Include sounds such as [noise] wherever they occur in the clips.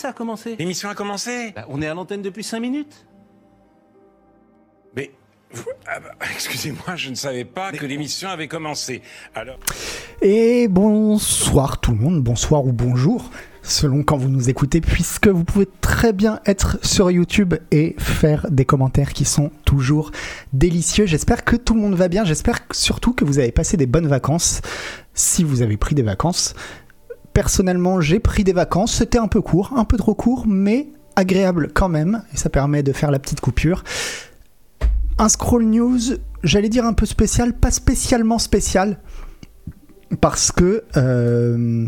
ça a commencé. L'émission a commencé Bah, on est à l'antenne depuis 5 minutes. Mais. vous- ah bah, Excusez-moi, je ne savais pas que l'émission avait commencé. Alors. Et bonsoir tout le monde, bonsoir ou bonjour, selon quand vous nous écoutez, puisque vous pouvez très bien être sur YouTube et faire des commentaires qui sont toujours délicieux. J'espère que tout le monde va bien, j'espère surtout que vous avez passé des bonnes vacances, si vous avez pris des vacances. Personnellement, j'ai pris des vacances, c'était un peu court, un peu trop court, mais agréable quand même, et ça permet de faire la petite coupure. Un scroll news, j'allais dire un peu spécial, pas spécialement spécial, parce que euh,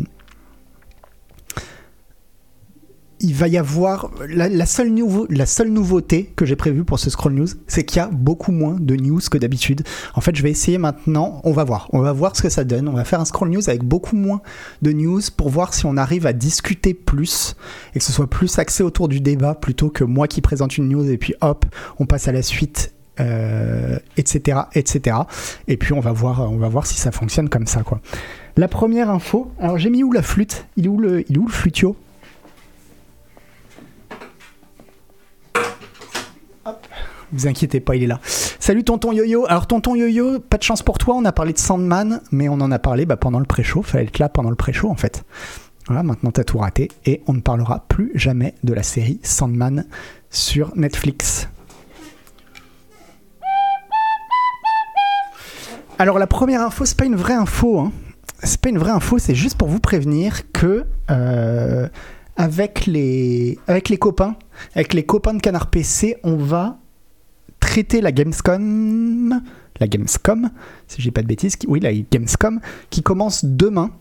il va y avoir la, seule la seule nouveauté que j'ai prévue pour ce scroll news, c'est qu'il y a beaucoup moins de news que d'habitude. En fait, je vais essayer maintenant. On va voir. On va voir ce que ça donne. On va faire un scroll news avec beaucoup moins de news pour voir si on arrive à discuter plus et que ce soit plus axé autour du débat plutôt que moi qui présente une news et puis hop, on passe à la suite. euh, etc etc et puis on va voir on va voir si ça fonctionne comme ça quoi la première info alors j'ai mis où la flûte? Il est où le il est où le flutio? Vous inquiétez pas, il est là. Salut tonton Yo-Yo. Alors tonton Yo-Yo, pas de chance pour toi, on a parlé de Sandman, mais on en a parlé bah, pendant le pré-show. Fallait être là pendant le pré-show en fait. Voilà, maintenant t'as tout raté et on ne parlera plus jamais de la série Sandman sur Netflix. Alors la première info, c'est pas une vraie info. Hein. C'est pas une vraie info, c'est juste pour vous prévenir que euh, avec les avec les copains, avec les copains de Canard PC, on va traiter la Gamescom, la Gamescom, si j'ai pas de bêtises, qui- oui la Gamescom, qui commence demain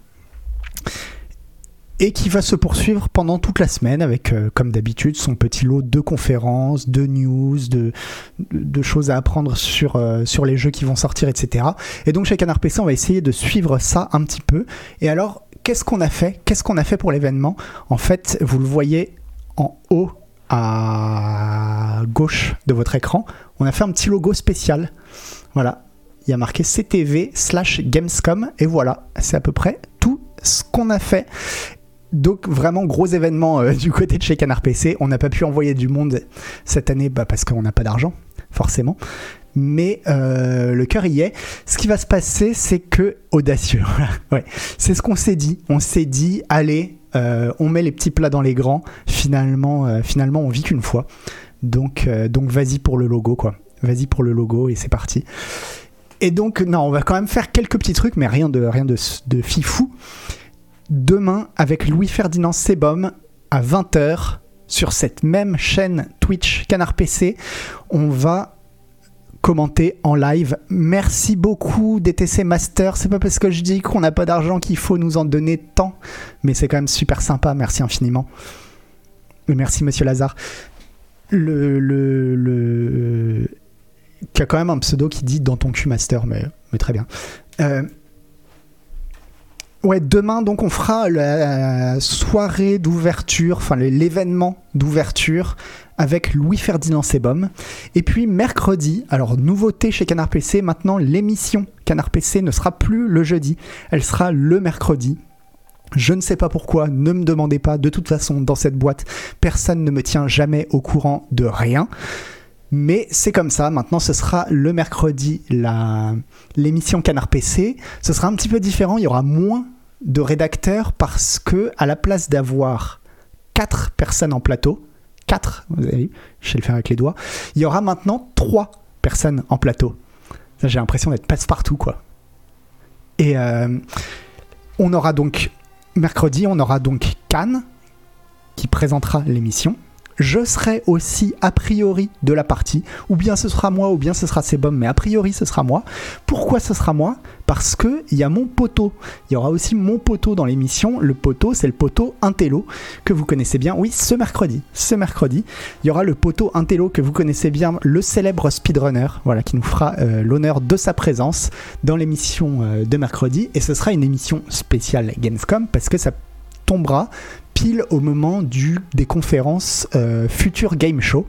et qui va se poursuivre pendant toute la semaine avec, euh, comme d'habitude, son petit lot de conférences, de news, de, choses à apprendre sur, euh, sur les jeux qui vont sortir, etc. Et donc chez Canard PC, on va essayer de suivre ça un petit peu. Et alors, qu'est-ce qu'on a fait? Qu'est-ce qu'on a fait pour l'événement? En fait, vous le voyez en haut à gauche de votre écran, on a fait un petit logo spécial. Voilà, il y a marqué CTV slash Gamescom et voilà, c'est à peu près tout ce qu'on a fait. Donc vraiment gros événement euh, [laughs] du côté de chez Canard PC. On n'a pas pu envoyer du monde cette année bah, parce qu'on n'a pas d'argent, forcément. Mais euh, le cœur y est. Ce qui va se passer, c'est que audacieux. [laughs] ouais. C'est ce qu'on s'est dit. On s'est dit, allez, euh, on met les petits plats dans les grands. Finalement, euh, finalement, on vit qu'une fois. Donc, euh, donc vas-y pour le logo, quoi. Vas-y pour le logo et c'est parti. Et donc, non, on va quand même faire quelques petits trucs, mais rien de, rien de, de fifou. Demain, avec Louis-Ferdinand Sebom, à 20h, sur cette même chaîne Twitch Canard PC, on va commenter en live. Merci beaucoup DTC Master. C'est pas parce que je dis qu'on n'a pas d'argent qu'il faut nous en donner tant, mais c'est quand même super sympa. Merci infiniment. Et merci Monsieur Lazare. Le, le, le... qui a quand même un pseudo qui dit dans ton cul Master, mais, mais très bien. Euh, Ouais, demain, donc, on fera la soirée d'ouverture, enfin, l'événement d'ouverture avec Louis-Ferdinand Sebom. Et puis, mercredi, alors, nouveauté chez Canard PC, maintenant, l'émission Canard PC ne sera plus le jeudi, elle sera le mercredi. Je ne sais pas pourquoi, ne me demandez pas. De toute façon, dans cette boîte, personne ne me tient jamais au courant de rien. Mais c'est comme ça. Maintenant, ce sera le mercredi l'émission Canard PC. Ce sera un petit peu différent. Il y aura moins de rédacteurs parce que à la place d'avoir quatre personnes en plateau, quatre, vous avez vu, je sais le faire avec les doigts, il y aura maintenant trois personnes en plateau. J'ai l'impression d'être passe-partout, quoi. Et euh, on aura donc mercredi, on aura donc Cannes qui présentera l'émission. Je serai aussi a priori de la partie, ou bien ce sera moi, ou bien ce sera Sebum, mais a priori ce sera moi. Pourquoi ce sera moi? Parce que il y a mon poteau. Il y aura aussi mon poteau dans l'émission. Le poteau, c'est le poteau Intello que vous connaissez bien. Oui, ce mercredi, ce mercredi, il y aura le poteau Intello que vous connaissez bien, le célèbre speedrunner, voilà, qui nous fera euh, l'honneur de sa présence dans l'émission euh, de mercredi. Et ce sera une émission spéciale Gamescom parce que ça tombera pile au moment du, des conférences euh, Game Show.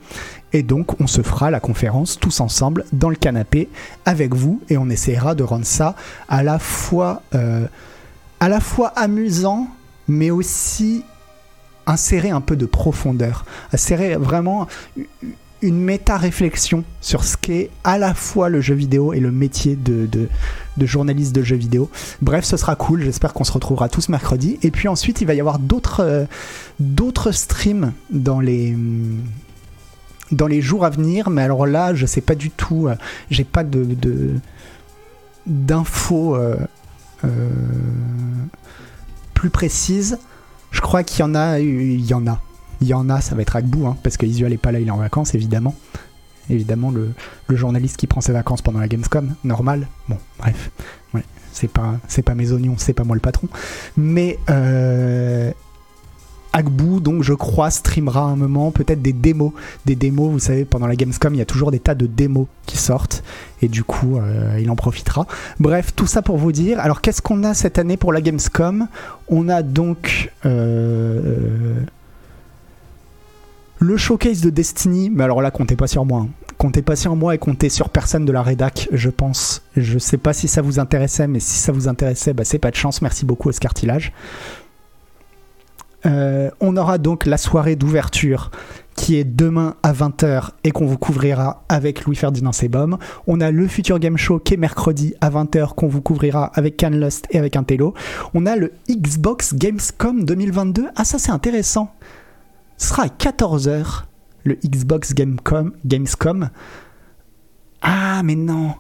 Et donc, on se fera la conférence tous ensemble dans le canapé avec vous et on essaiera de rendre ça à la fois, euh, à la fois amusant, mais aussi insérer un peu de profondeur, insérer vraiment une méta-réflexion sur ce qu'est à la fois le jeu vidéo et le métier de, de, journaliste de jeux vidéo. Bref, ce sera cool, j'espère qu'on se retrouvera tous mercredi. Et puis ensuite, il va y avoir d'autres euh, streams dans les dans les jours à venir, mais alors là, je sais pas du tout, euh, j'ai pas de d'infos euh, plus précises. Je crois qu'il y en a, il y en a il y en a, ça va être Agbu, hein, parce que Isuel est pas là, il est en vacances, évidemment. Évidemment, le, journaliste qui prend ses vacances pendant la Gamescom, normal. Bon, bref, c'est pas, pas mes oignons, c'est pas moi le patron. Mais euh, donc je crois, streamera un moment peut-être des démos. Des démos, vous savez, pendant la Gamescom, il y a toujours des tas de démos qui sortent. Et du coup, euh, il en profitera. Bref, tout ça pour vous dire. Alors, qu'est-ce qu'on a cette année pour la Gamescom? On a donc... Euh, le showcase de Destiny, mais alors là, comptez pas sur moi. Hein. Comptez pas sur moi et comptez sur personne de la rédac, je pense. Je sais pas si ça vous intéressait, mais si ça vous intéressait, bah, c'est pas de chance. Merci beaucoup, Escartilage. Euh, on aura donc la soirée d'ouverture qui est demain à 20h et qu'on vous couvrira avec Louis-Ferdinand Sebum. On a le Future Game Show qui est mercredi à 20h qu'on vous couvrira avec Canlust et avec Intello. On a le Xbox Gamescom 2022. Ah ça c'est intéressant. Ce sera à 14h, le Xbox Gamecom, Gamescom. Ah, mais non.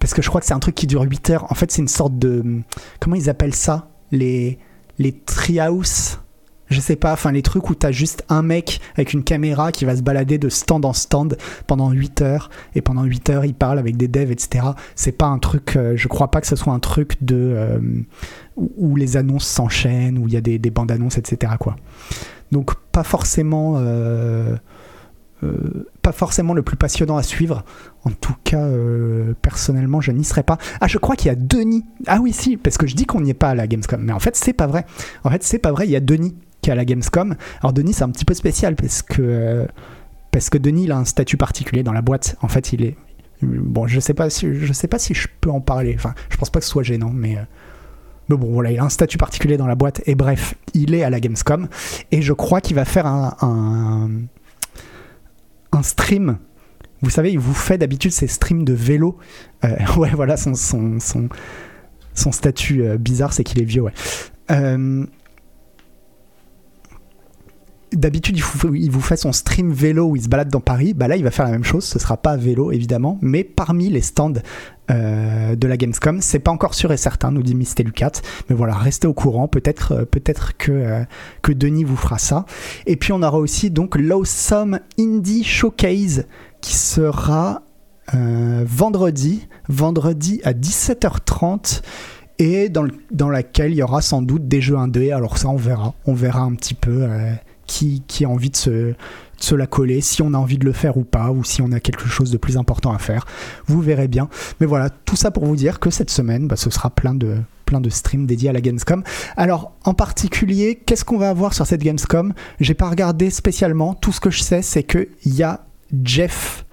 Parce que je crois que c'est un truc qui dure 8 heures. En fait, c'est une sorte de. Comment ils appellent ça? Les, les treehouse? Je sais pas, enfin les trucs où t'as juste un mec avec une caméra qui va se balader de stand en stand pendant 8 heures et pendant 8 heures il parle avec des devs etc. C'est pas un truc, euh, je crois pas que ce soit un truc de euh, où les annonces s'enchaînent, où il y a des, des bandes annonces etc. quoi. Donc pas forcément, euh, euh, pas forcément le plus passionnant à suivre. En tout cas, euh, personnellement, je n'y serais pas. Ah, je crois qu'il y a Denis. Ah oui, si, parce que je dis qu'on n'y est pas à la Gamescom, mais en fait, c'est pas vrai. En fait, c'est pas vrai. Il y a Denis qui est à la Gamescom. Alors Denis, c'est un petit peu spécial parce que Denis, il a un statut particulier dans la boîte. En fait, il est bon. Je sais sais pas si je peux en parler. Enfin, je pense pas que ce soit gênant, mais mais bon, voilà, il a un statut particulier dans la boîte. Et bref, il est à la Gamescom. Et je crois qu'il va faire un, stream. Vous savez, il vous fait d'habitude ces streams de vélo. Euh, [laughs] ouais, voilà, son, son statut euh, bizarre, c'est qu'il est vieux, ouais. Euh, d'habitude, il, vous fait son stream vélo où il se balade dans Paris. Bah là, il va faire la même chose. Ce sera pas vélo, évidemment, mais parmi les stands euh, de la Gamescom. C'est pas encore sûr et certain, nous dit Misté Lucat. Mais voilà, restez au courant. Peut-être, euh, que, euh, que Denis vous fera ça. Et puis, on aura aussi donc l'Awesome Indie Showcase qui sera vendredi, vendredi à 17h30 et dans, laquelle il y aura sans doute des jeux 1D. Alors ça, on verra. On verra un petit peu qui, a envie de se, la coller, si on a envie de le faire ou pas, ou si on a quelque chose de plus important à faire. Vous verrez bien. Mais voilà, tout ça pour vous dire que cette semaine, bah, ce sera plein de, plein de streams dédiés à la Gamescom. Alors, en particulier, qu'est-ce qu'on va avoir sur cette Gamescom? J'ai pas regardé spécialement. Tout ce que je sais, c'est qu'il y a Jeff.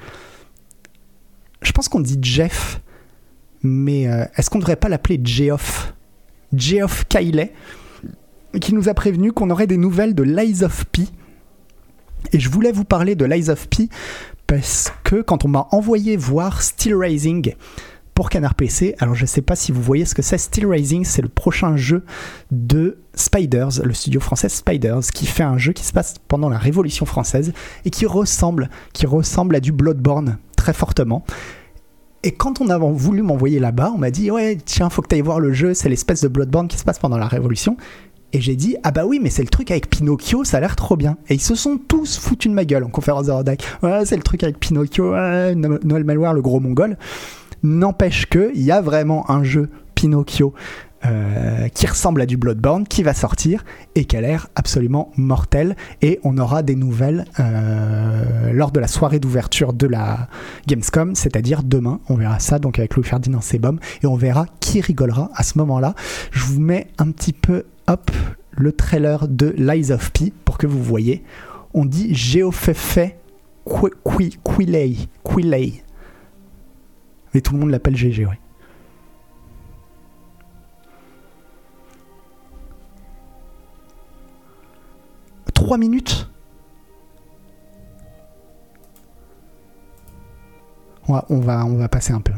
Je pense qu'on dit Jeff, mais euh, est-ce qu'on devrait pas l'appeler Geoff? Geoff Kiley qui nous a prévenu qu'on aurait des nouvelles de Lies of P. Et je voulais vous parler de Lies of P parce que quand on m'a envoyé voir Steel Rising pour Canard PC, alors je ne sais pas si vous voyez ce que c'est, Steel Rising, c'est le prochain jeu de Spiders, le studio français Spiders, qui fait un jeu qui se passe pendant la Révolution française et qui ressemble, qui ressemble à du Bloodborne très fortement. Et quand on a voulu m'envoyer là-bas, on m'a dit ouais tiens faut que tu ailles voir le jeu, c'est l'espèce de Bloodborne qui se passe pendant la Révolution. Et j'ai dit, ah bah oui, mais c'est le truc avec Pinocchio, ça a l'air trop bien. Et ils se sont tous foutus de ma gueule en conférence de Rodak. Ouais, c'est le truc avec Pinocchio, Noël Malware, le gros mongol. N'empêche que, il y a vraiment un jeu Pinocchio euh, qui ressemble à du Bloodborne qui va sortir et qui a l'air absolument mortel. Et on aura des nouvelles euh, lors de la soirée d'ouverture de la Gamescom, c'est-à-dire demain. On verra ça donc avec Louis Ferdinand Sebum et on verra qui rigolera à ce moment-là. Je vous mets un petit peu hop, le trailer de Lies of P pour que vous voyez. On dit Geofefe Quiley. Quiley. Mais tout le monde l'appelle GG, ouais. 3 minutes on va, on va, passer un peu.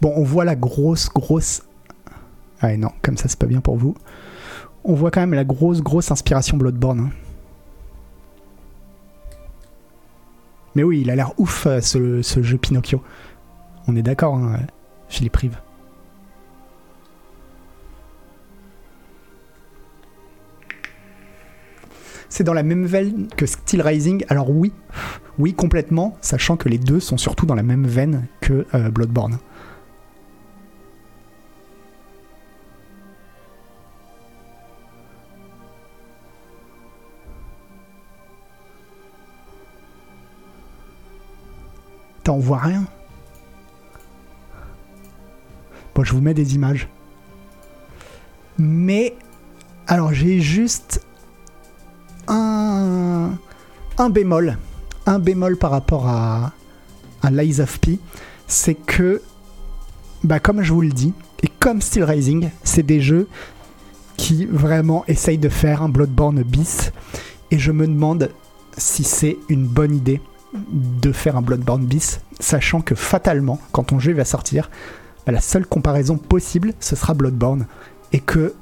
Bon, on voit la grosse, grosse. Ah non, comme ça c'est pas bien pour vous. On voit quand même la grosse, grosse inspiration Bloodborne. hein. Mais oui, il a l'air ouf euh, ce, jeu Pinocchio. On est d'accord, hein, je les prive. C'est dans la même veine que Steel Rising. Alors oui, oui complètement, sachant que les deux sont surtout dans la même veine que euh, Bloodborne. On voit rien. Bon, je vous mets des images. Mais, alors j'ai juste un, un bémol. Un bémol par rapport à, à Lies of P. C'est que, bah, comme je vous le dis, et comme Steel Rising, c'est des jeux qui vraiment essayent de faire un Bloodborne bis. Et je me demande si c'est une bonne idée de faire un Bloodborne bis, sachant que fatalement, quand ton jeu va sortir, bah, la seule comparaison possible, ce sera Bloodborne. Et que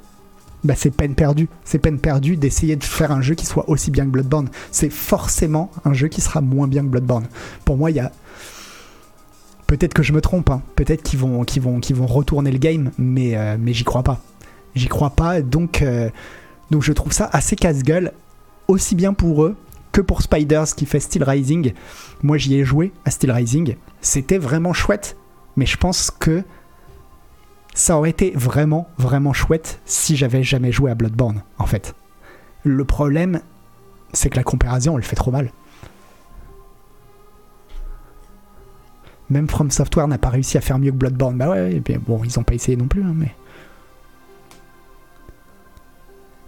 bah, c'est peine perdue. C'est peine perdue d'essayer de faire un jeu qui soit aussi bien que Bloodborne. C'est forcément un jeu qui sera moins bien que Bloodborne. Pour moi, il y a. Peut-être que je me trompe, hein. peut-être qu'ils vont, vont, vont retourner le game, mais, euh, mais j'y crois pas. J'y crois pas, donc, euh, donc je trouve ça assez casse-gueule, aussi bien pour eux que pour Spiders qui fait Steel Rising. Moi j'y ai joué à Steel Rising, c'était vraiment chouette, mais je pense que ça aurait été vraiment, vraiment chouette si j'avais jamais joué à Bloodborne, en fait. Le problème, c'est que la comparaison, elle fait trop mal. Même From Software n'a pas réussi à faire mieux que Bloodborne. Bah ouais, et bien, bon, ils ont pas essayé non plus, hein, mais.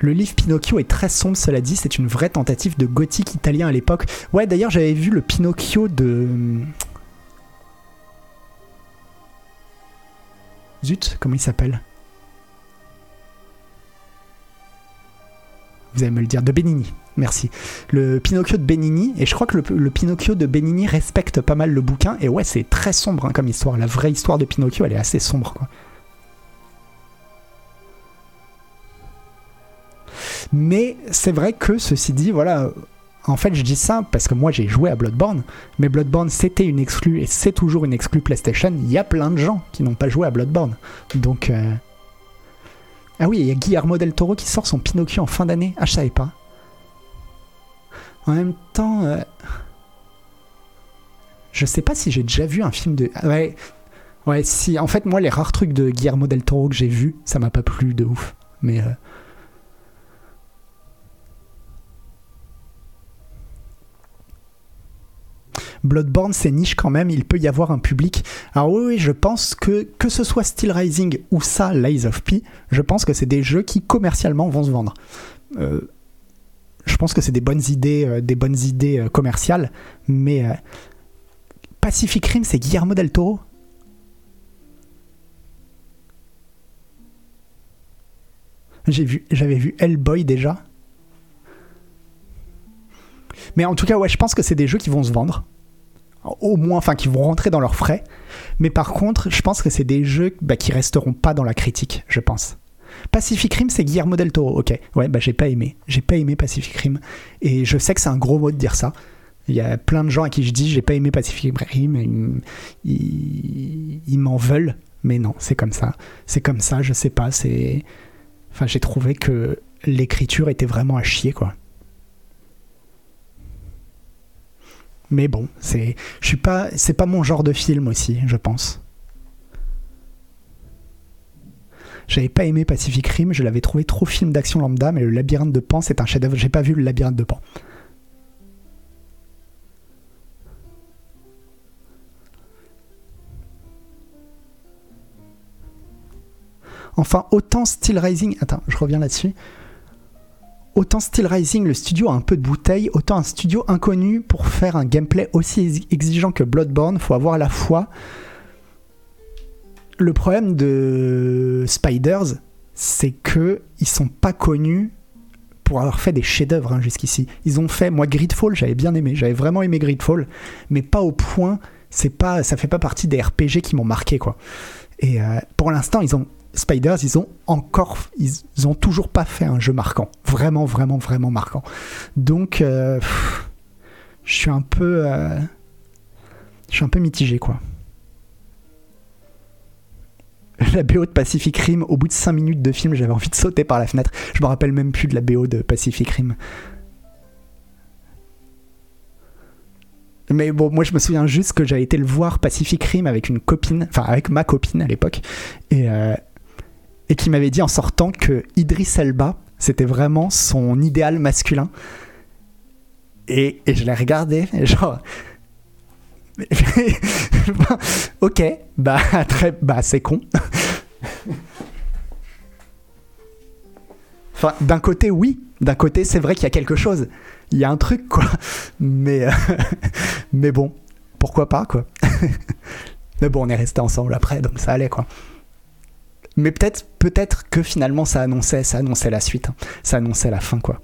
Le livre Pinocchio est très sombre, cela dit, c'est une vraie tentative de gothique italien à l'époque. Ouais, d'ailleurs, j'avais vu le Pinocchio de. Zut, comment il s'appelle? Vous allez me le dire, de Benigni, merci. Le Pinocchio de Benigni, et je crois que le, le Pinocchio de Benigni respecte pas mal le bouquin, et ouais, c'est très sombre hein, comme histoire. La vraie histoire de Pinocchio, elle est assez sombre, quoi. Mais c'est vrai que, ceci dit, voilà, en fait, je dis ça parce que moi j'ai joué à Bloodborne, mais Bloodborne c'était une exclue et c'est toujours une exclue PlayStation. Il y a plein de gens qui n'ont pas joué à Bloodborne. Donc. euh, Ah oui, il y a Guillermo del Toro qui sort son Pinocchio en fin d'année. Ah, je savais pas. En même temps. euh, Je sais pas si j'ai déjà vu un film de. Ah Ouais. Ouais, si. En fait, moi, les rares trucs de Guillermo del Toro que j'ai vus, ça m'a pas plu de ouf. Mais. euh, Bloodborne, c'est niche quand même, il peut y avoir un public. Alors oui, oui, je pense que que ce soit Steel Rising ou ça, Lies of P, je pense que c'est des jeux qui commercialement vont se vendre. Euh, je pense que c'est des bonnes idées, euh, des bonnes idées euh, commerciales, mais Pacific Rim, c'est Guillermo del Toro. J'ai vu, j'avais vu Hellboy déjà. Mais en tout cas, ouais, je pense que c'est des jeux qui vont se vendre. Au moins, enfin, qui vont rentrer dans leurs frais. Mais par contre, je pense que c'est des jeux bah, qui resteront pas dans la critique, je pense. Pacific Rim, c'est Guillermo del Toro. Ok, ouais, bah j'ai pas aimé. J'ai pas aimé Pacific Rim. Et je sais que c'est un gros mot de dire ça. Il y a plein de gens à qui je dis j'ai pas aimé Pacific Rim. Ils, ils- ils m'en veulent. Mais non, c'est comme ça. C'est comme ça, je sais pas. C'est. Enfin, j'ai trouvé que l'écriture était vraiment à chier, quoi. Mais bon, c'est, je suis pas, c'est pas mon genre de film aussi, je pense. J'avais pas aimé Pacific Rim, je l'avais trouvé trop film d'action lambda, mais le labyrinthe de Pan, c'est un chef-d'œuvre. J'ai pas vu le labyrinthe de Pan. Enfin, autant Steel Rising. Attends, je reviens là-dessus. Autant Steel Rising, le studio a un peu de bouteille, autant un studio inconnu pour faire un gameplay aussi exigeant que Bloodborne, faut avoir la foi. Le problème de Spiders, c'est que ils sont pas connus pour avoir fait des chefs-d'œuvre hein, jusqu'ici. Ils ont fait, moi, Gridfall, j'avais bien aimé, j'avais vraiment aimé Gridfall, mais pas au point. C'est pas, ça fait pas partie des RPG qui m'ont marqué, quoi. Et euh, pour l'instant, ils ont Spiders, ils ont encore, ils, ont toujours pas fait un jeu marquant, vraiment, vraiment, vraiment marquant. Donc, euh, je suis un peu, euh, je suis un peu mitigé, quoi. [laughs] La BO de Pacific Rim, au bout de 5 minutes de film, j'avais envie de sauter par la fenêtre. Je me rappelle même plus de la BO de Pacific Rim. Mais bon, moi je me souviens juste que j'avais été le voir Pacific Rim avec une copine, enfin avec ma copine à l'époque, et, euh, et qui m'avait dit en sortant que Idris Elba, c'était vraiment son idéal masculin. Et, je l'ai regardé, genre. [laughs] ok, bah, très, bah c'est con. [laughs] enfin, d'un côté, oui. D'un côté, c'est vrai qu'il y a quelque chose. Il y a un truc, quoi. Mais, [laughs] mais bon, pourquoi pas, quoi. mais bon, on est resté ensemble après, donc ça allait, quoi. Mais peut-être peut-être que finalement ça annonçait, ça annonçait la suite. Hein. Ça annonçait la fin, quoi.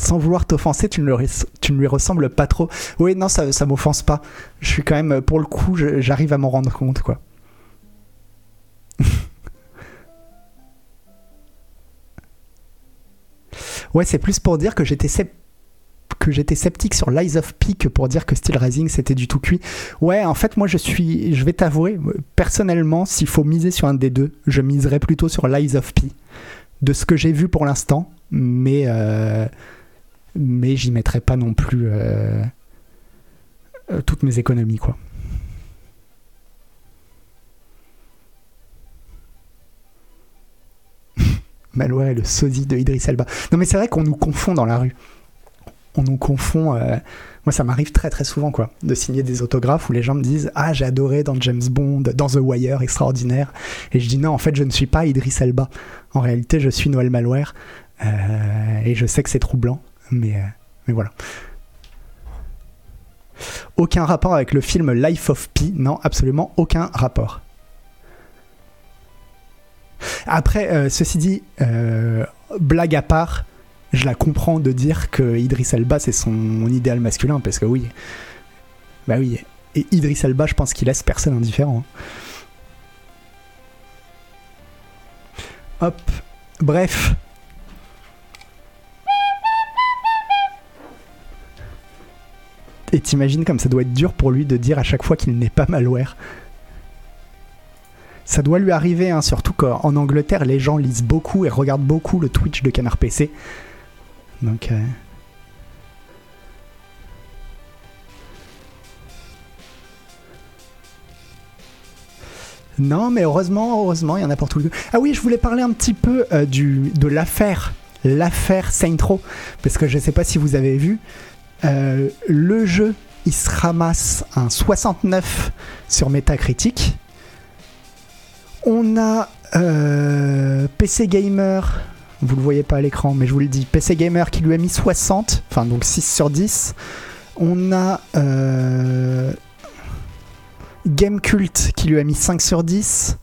sans vouloir t'offenser, tu, ne lui ressembles pas trop. Oui, non, ça, ça m'offense pas. Je suis quand même, pour le coup, j'arrive à m'en rendre compte, quoi. [laughs] ouais, c'est plus pour dire que j'étais que j'étais sceptique sur Lies of P que pour dire que Steel Rising c'était du tout cuit. Ouais, en fait, moi je suis, je vais t'avouer, personnellement, s'il faut miser sur un des deux, je miserais plutôt sur Lies of P. De ce que j'ai vu pour l'instant, mais euh, mais j'y mettrai pas non plus euh, toutes mes économies, quoi. [laughs] Malware le sosie de Idris Elba. Non mais c'est vrai qu'on nous confond dans la rue. On nous confond. Euh, moi, ça m'arrive très très souvent, quoi, de signer des autographes où les gens me disent Ah, j'ai adoré dans James Bond, dans The Wire, extraordinaire. Et je dis Non, en fait, je ne suis pas Idris Elba. En réalité, je suis Noël Malware. et je sais que c'est troublant mais, euh, mais voilà. Aucun rapport avec le film Life of Pi, non, absolument aucun rapport. Après, euh, ceci dit, euh, blague à part, je la comprends de dire que Idris Elba c'est son idéal masculin, parce que oui, bah oui, et Idris Elba, je pense qu'il laisse personne indifférent. Hein. Hop, bref, Et t'imagines comme ça doit être dur pour lui de dire à chaque fois qu'il n'est pas malware. Ça doit lui arriver, hein, surtout qu'en Angleterre, les gens lisent beaucoup et regardent beaucoup le Twitch de Canard PC. Euh, non, mais heureusement, heureusement, il y en a pour tout le Ah oui, je voulais parler un petit peu euh, de l'affaire, l'affaire Saintro, parce que je ne sais pas si vous avez vu, euh, le jeu, il se ramasse un 69 sur Metacritic. On a euh, PC Gamer, vous le voyez pas à l'écran, mais je vous le dis, PC Gamer qui lui a mis 60, enfin donc 6 sur 10. On a euh, Gamecult qui lui a mis 5 sur 10.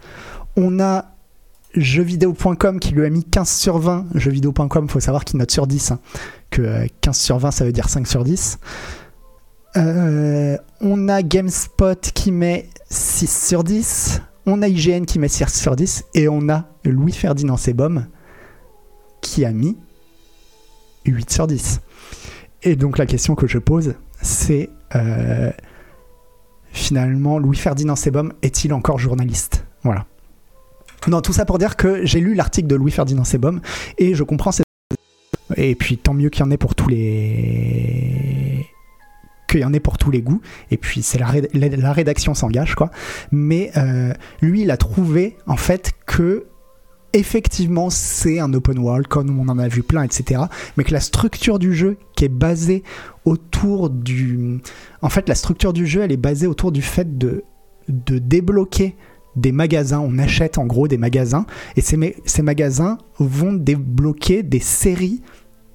On a jeuxvideo.com qui lui a mis 15 sur 20. Jeuxvideo.com, faut savoir qu'il note sur 10. Hein que 15 euh, sur 20 ça veut dire 5 sur 10. Euh, on a GameSpot qui met 6 sur 10. On a IGN qui met 6 sur 10. Et on a Louis-Ferdinand Sebom qui a mis 8 sur 10. Et donc la question que je pose, c'est euh, finalement, Louis-Ferdinand Sebom est-il encore journaliste? Voilà. Non, tout ça pour dire que j'ai lu l'article de Louis-Ferdinand Sebom et je comprends cette et puis tant mieux qu'il y en ait pour tous les qu'il y en ait pour tous les goûts. Et puis c'est la, la, rédaction s'engage quoi. Mais euh, lui, il a trouvé en fait que effectivement c'est un open world comme on en a vu plein, etc. Mais que la structure du jeu qui est basée autour du, en fait la structure du jeu, elle est basée autour du fait de de débloquer des magasins. On achète en gros des magasins et ces, ces magasins vont débloquer des séries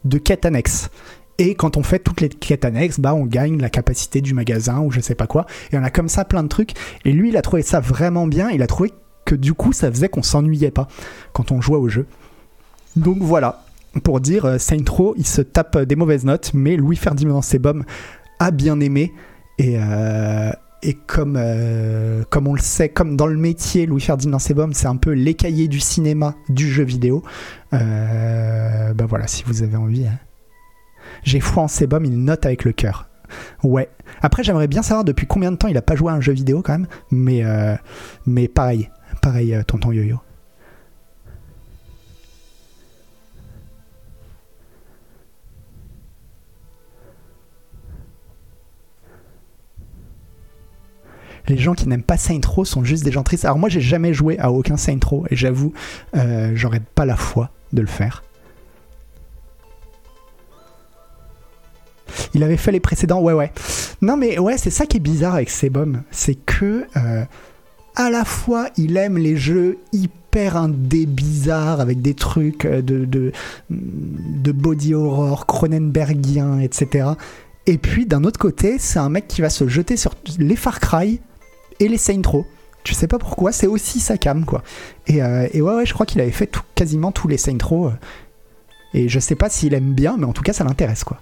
de quêtes annexes. Et quand on fait toutes les quêtes annexes, bah on gagne la capacité du magasin ou je sais pas quoi. Et on a comme ça plein de trucs. Et lui, il a trouvé ça vraiment bien. Il a trouvé que du coup, ça faisait qu'on s'ennuyait pas quand on jouait au jeu. Donc voilà, pour dire, euh, Saint Row, il se tape euh, des mauvaises notes, mais Louis Ferdinand Sebum a bien aimé. Et, euh, et comme, on le sait, comme dans le métier, Louis Ferdinand Sebum, c'est un peu l'écaillé du cinéma, du jeu vidéo. Bah voilà, si vous avez envie. hein. J'ai foi en Sebum, il note avec le cœur. Ouais. Après, j'aimerais bien savoir depuis combien de temps il a pas joué à un jeu vidéo quand même. Mais, mais pareil, pareil, euh, tonton Yo-Yo. les gens qui n'aiment pas Saint Row sont juste des gens tristes. Alors moi, j'ai jamais joué à aucun Saint Row et j'avoue, euh, j'aurais pas la foi de le faire. Il avait fait les précédents, ouais, ouais. Non, mais ouais, c'est ça qui est bizarre avec Sebum, c'est que euh, à la fois il aime les jeux hyper indés bizarres avec des trucs euh, de, body horror, Cronenbergien, etc. Et puis d'un autre côté, c'est un mec qui va se jeter sur les Far Cry et les Saint Row. Tu sais pas pourquoi, c'est aussi sa cam quoi. Et, euh, ouais, ouais, je crois qu'il avait fait quasiment tous les Saint Row. euh, et je sais pas s'il aime bien, mais en tout cas, ça l'intéresse quoi.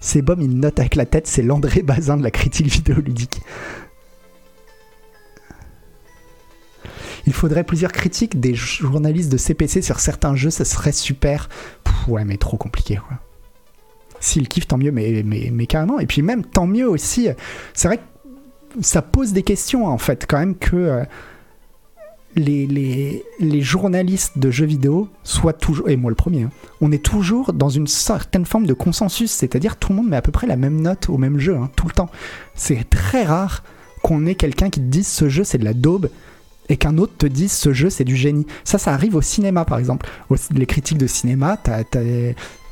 C'est Bom, il note avec la tête, c'est l'André Bazin de la critique vidéoludique. Il faudrait plusieurs critiques des journalistes de CPC sur certains jeux, ça serait super. Ouais, mais trop compliqué quoi. S'il kiffe, tant mieux, mais, mais, mais carrément. Et puis même, tant mieux aussi. C'est vrai que ça pose des questions, en fait, quand même, que euh, les, les, journalistes de jeux vidéo soient toujours, et moi le premier, hein, on est toujours dans une certaine forme de consensus, c'est-à-dire tout le monde met à peu près la même note au même jeu, hein, tout le temps. C'est très rare qu'on ait quelqu'un qui dise ce jeu c'est de la daube et qu'un autre te dise ce jeu c'est du génie. Ça, ça arrive au cinéma par exemple. Les critiques de cinéma, t'as, t'as,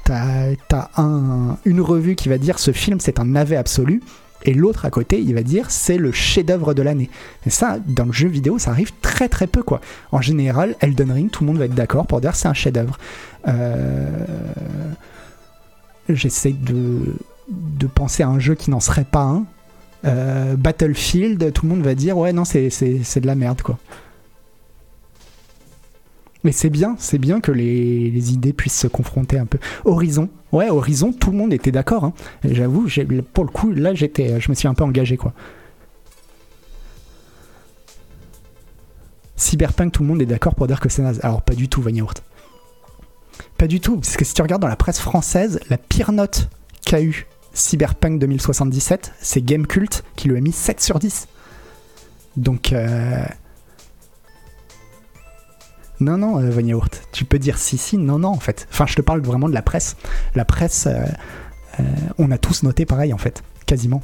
t'as, t'as un- une revue qui va dire ce film c'est un navet absolu et l'autre à côté il va dire c'est le chef-d'œuvre de l'année. Et ça, dans le jeu vidéo, ça arrive très très peu quoi. En général, Elden Ring, tout le monde va être d'accord pour dire c'est un chef-d'œuvre. Euh, J'essaie de penser à un jeu qui n'en serait pas un. Euh, Battlefield, tout le monde va dire ouais non c'est, de la merde quoi. Mais c'est bien, c'est bien que les, idées puissent se confronter un peu. Horizon, ouais Horizon, tout le monde était d'accord. hein. J'avoue, pour le coup là j'étais, je me suis un peu engagé quoi. Cyberpunk, tout le monde est d'accord pour dire que c'est naze. Alors pas du tout, Vanyaourt. Pas du tout, parce que si tu regardes dans la presse française, la pire note qu'a eu Cyberpunk 2077, c'est Gamecult qui lui a mis 7 sur 10. Donc... euh, Non, non, euh, tu peux dire si, si, non, non, en fait. Enfin, je te parle vraiment de la presse. La presse, euh, euh, on a tous noté pareil, en fait, quasiment.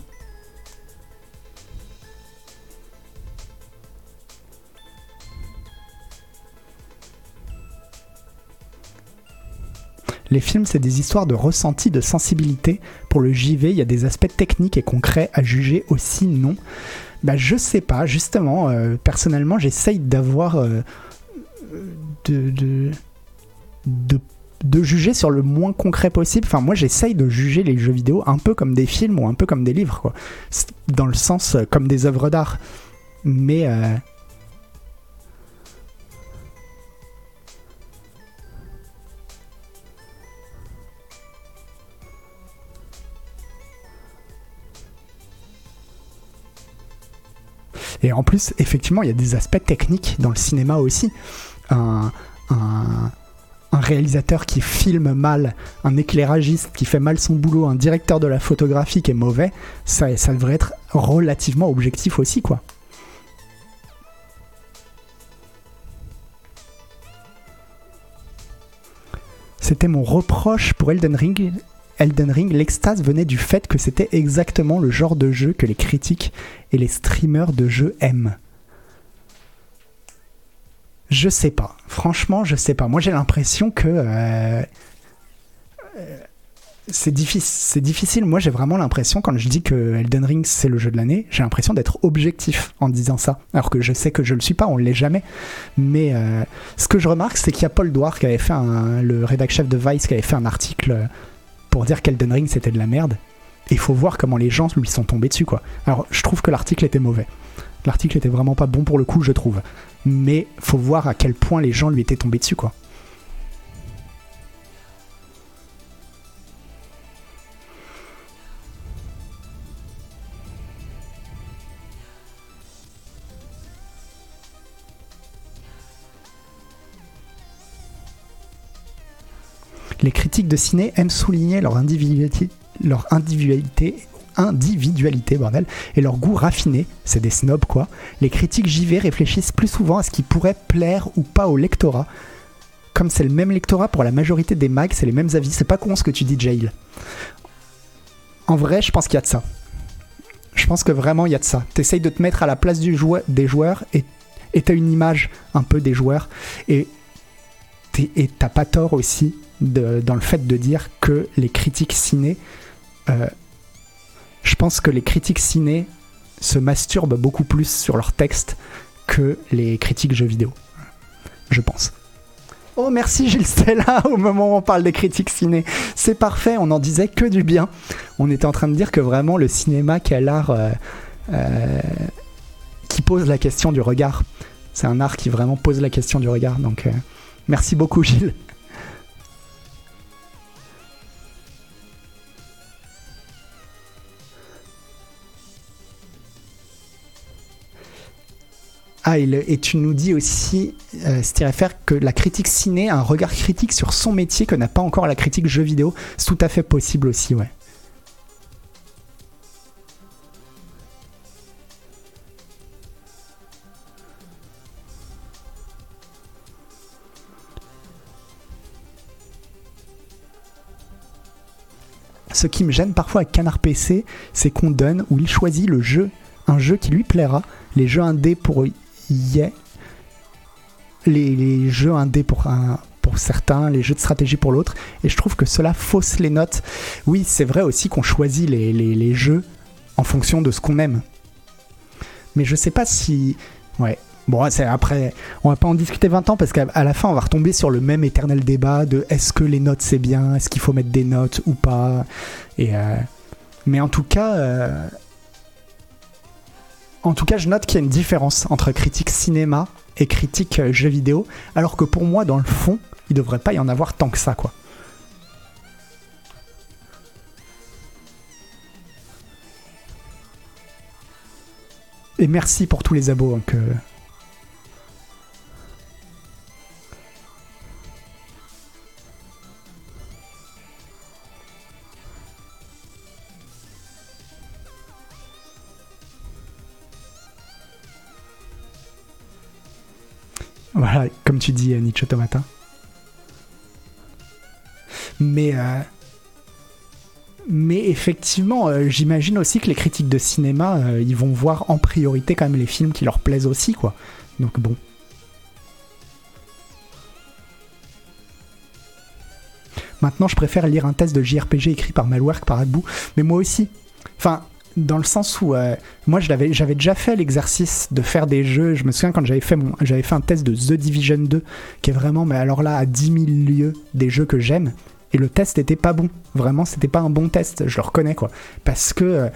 Les films, c'est des histoires de ressenti, de sensibilité. Pour le JV, il y a des aspects techniques et concrets à juger aussi, non bah, Je sais pas, justement, euh, personnellement, j'essaye d'avoir. euh, de, de, de, juger sur le moins concret possible. Enfin, moi, j'essaye de juger les jeux vidéo un peu comme des films ou un peu comme des livres, quoi. Dans le sens euh, comme des œuvres d'art. Mais. Et en plus, effectivement, il y a des aspects techniques dans le cinéma aussi. Un, réalisateur qui filme mal, un éclairagiste qui fait mal son boulot, un directeur de la photographie qui est mauvais, ça, ça devrait être relativement objectif aussi, quoi. C'était mon reproche pour Elden Ring. Elden Ring, l'extase venait du fait que c'était exactement le genre de jeu que les critiques et les streamers de jeux aiment. Je sais pas. Franchement, je sais pas. Moi, j'ai l'impression que. euh, euh, c'est difficile. Moi, j'ai vraiment l'impression, quand je dis que Elden Ring c'est le jeu de l'année, j'ai l'impression d'être objectif en disant ça. Alors que je sais que je le suis pas, on l'est jamais. Mais euh, ce que je remarque, c'est qu'il y a Paul Douard qui avait fait le rédacteur chef de Vice qui avait fait un article pour dire qu'Elden Ring c'était de la merde. Et il faut voir comment les gens lui sont tombés dessus, quoi. Alors, je trouve que l'article était mauvais. L'article était vraiment pas bon pour le coup, je trouve. Mais faut voir à quel point les gens lui étaient tombés dessus, quoi. Les critiques de ciné aiment souligner leur individualité, leur individualité, individualité bordel, et leur goût raffiné, c'est des snobs quoi. Les critiques JV réfléchissent plus souvent à ce qui pourrait plaire ou pas au lectorat. Comme c'est le même lectorat pour la majorité des mags, c'est les mêmes avis. C'est pas con ce que tu dis, Jail. En vrai, je pense qu'il y a de ça. Je pense que vraiment il y a de ça. T'essayes de te mettre à la place du joueur, des joueurs et t'as une image un peu des joueurs et t'as pas tort aussi dans le fait de dire que les critiques ciné, euh, je pense que les critiques ciné se masturbent beaucoup plus sur leur texte que les critiques jeux vidéo. Je pense. Oh merci Gilles Stella [laughs] au moment où on parle des critiques ciné. C'est parfait, on n'en disait que du bien. On était en train de dire que vraiment le cinéma quel art euh, euh, qui pose la question du regard. C'est un art qui vraiment pose la question du regard. Donc merci beaucoup Gilles. Ah, et, tu nous dis aussi, euh, que la critique ciné a un regard critique sur son métier que n'a pas encore la critique jeu vidéo. C'est tout à fait possible aussi, ouais. Ce qui me gêne parfois avec Canard PC, c'est qu'on donne ou il choisit le jeu, un jeu qui lui plaira. Les jeux indés pour y les, les, jeux indés pour, un, pour certains, les jeux de stratégie pour l'autre, et je trouve que cela fausse les notes. Oui, c'est vrai aussi qu'on choisit les, les, les, jeux en fonction de ce qu'on aime. Mais je sais pas si... Ouais. Bon, c'est après, on va pas en discuter 20 ans parce qu'à la fin, on va retomber sur le même éternel débat de est-ce que les notes c'est bien, est-ce qu'il faut mettre des notes ou pas. Et euh, mais en tout cas, euh, en tout cas, je note qu'il y a une différence entre critique cinéma et critique euh, jeux vidéo, alors que pour moi, dans le fond, il devrait pas y en avoir tant que ça, quoi. Et merci pour tous les abos hein, que, Voilà, comme tu dis, Nietzsche Automata. Mais, euh, mais effectivement, euh, j'imagine aussi que les critiques de cinéma, euh, ils vont voir en priorité quand même les films qui leur plaisent aussi, quoi. Donc bon. Maintenant, je préfère lire un test de JRPG écrit par Malware par Agbu, mais moi aussi. Enfin, dans le sens où euh, moi j'avais déjà fait l'exercice de faire des jeux. Je me souviens quand j'avais fait un test de The Division 2 qui est vraiment mais alors là à 10 000 lieues des jeux que j'aime et le test était pas bon. Vraiment c'était pas un bon test. Je le reconnais quoi parce que euh,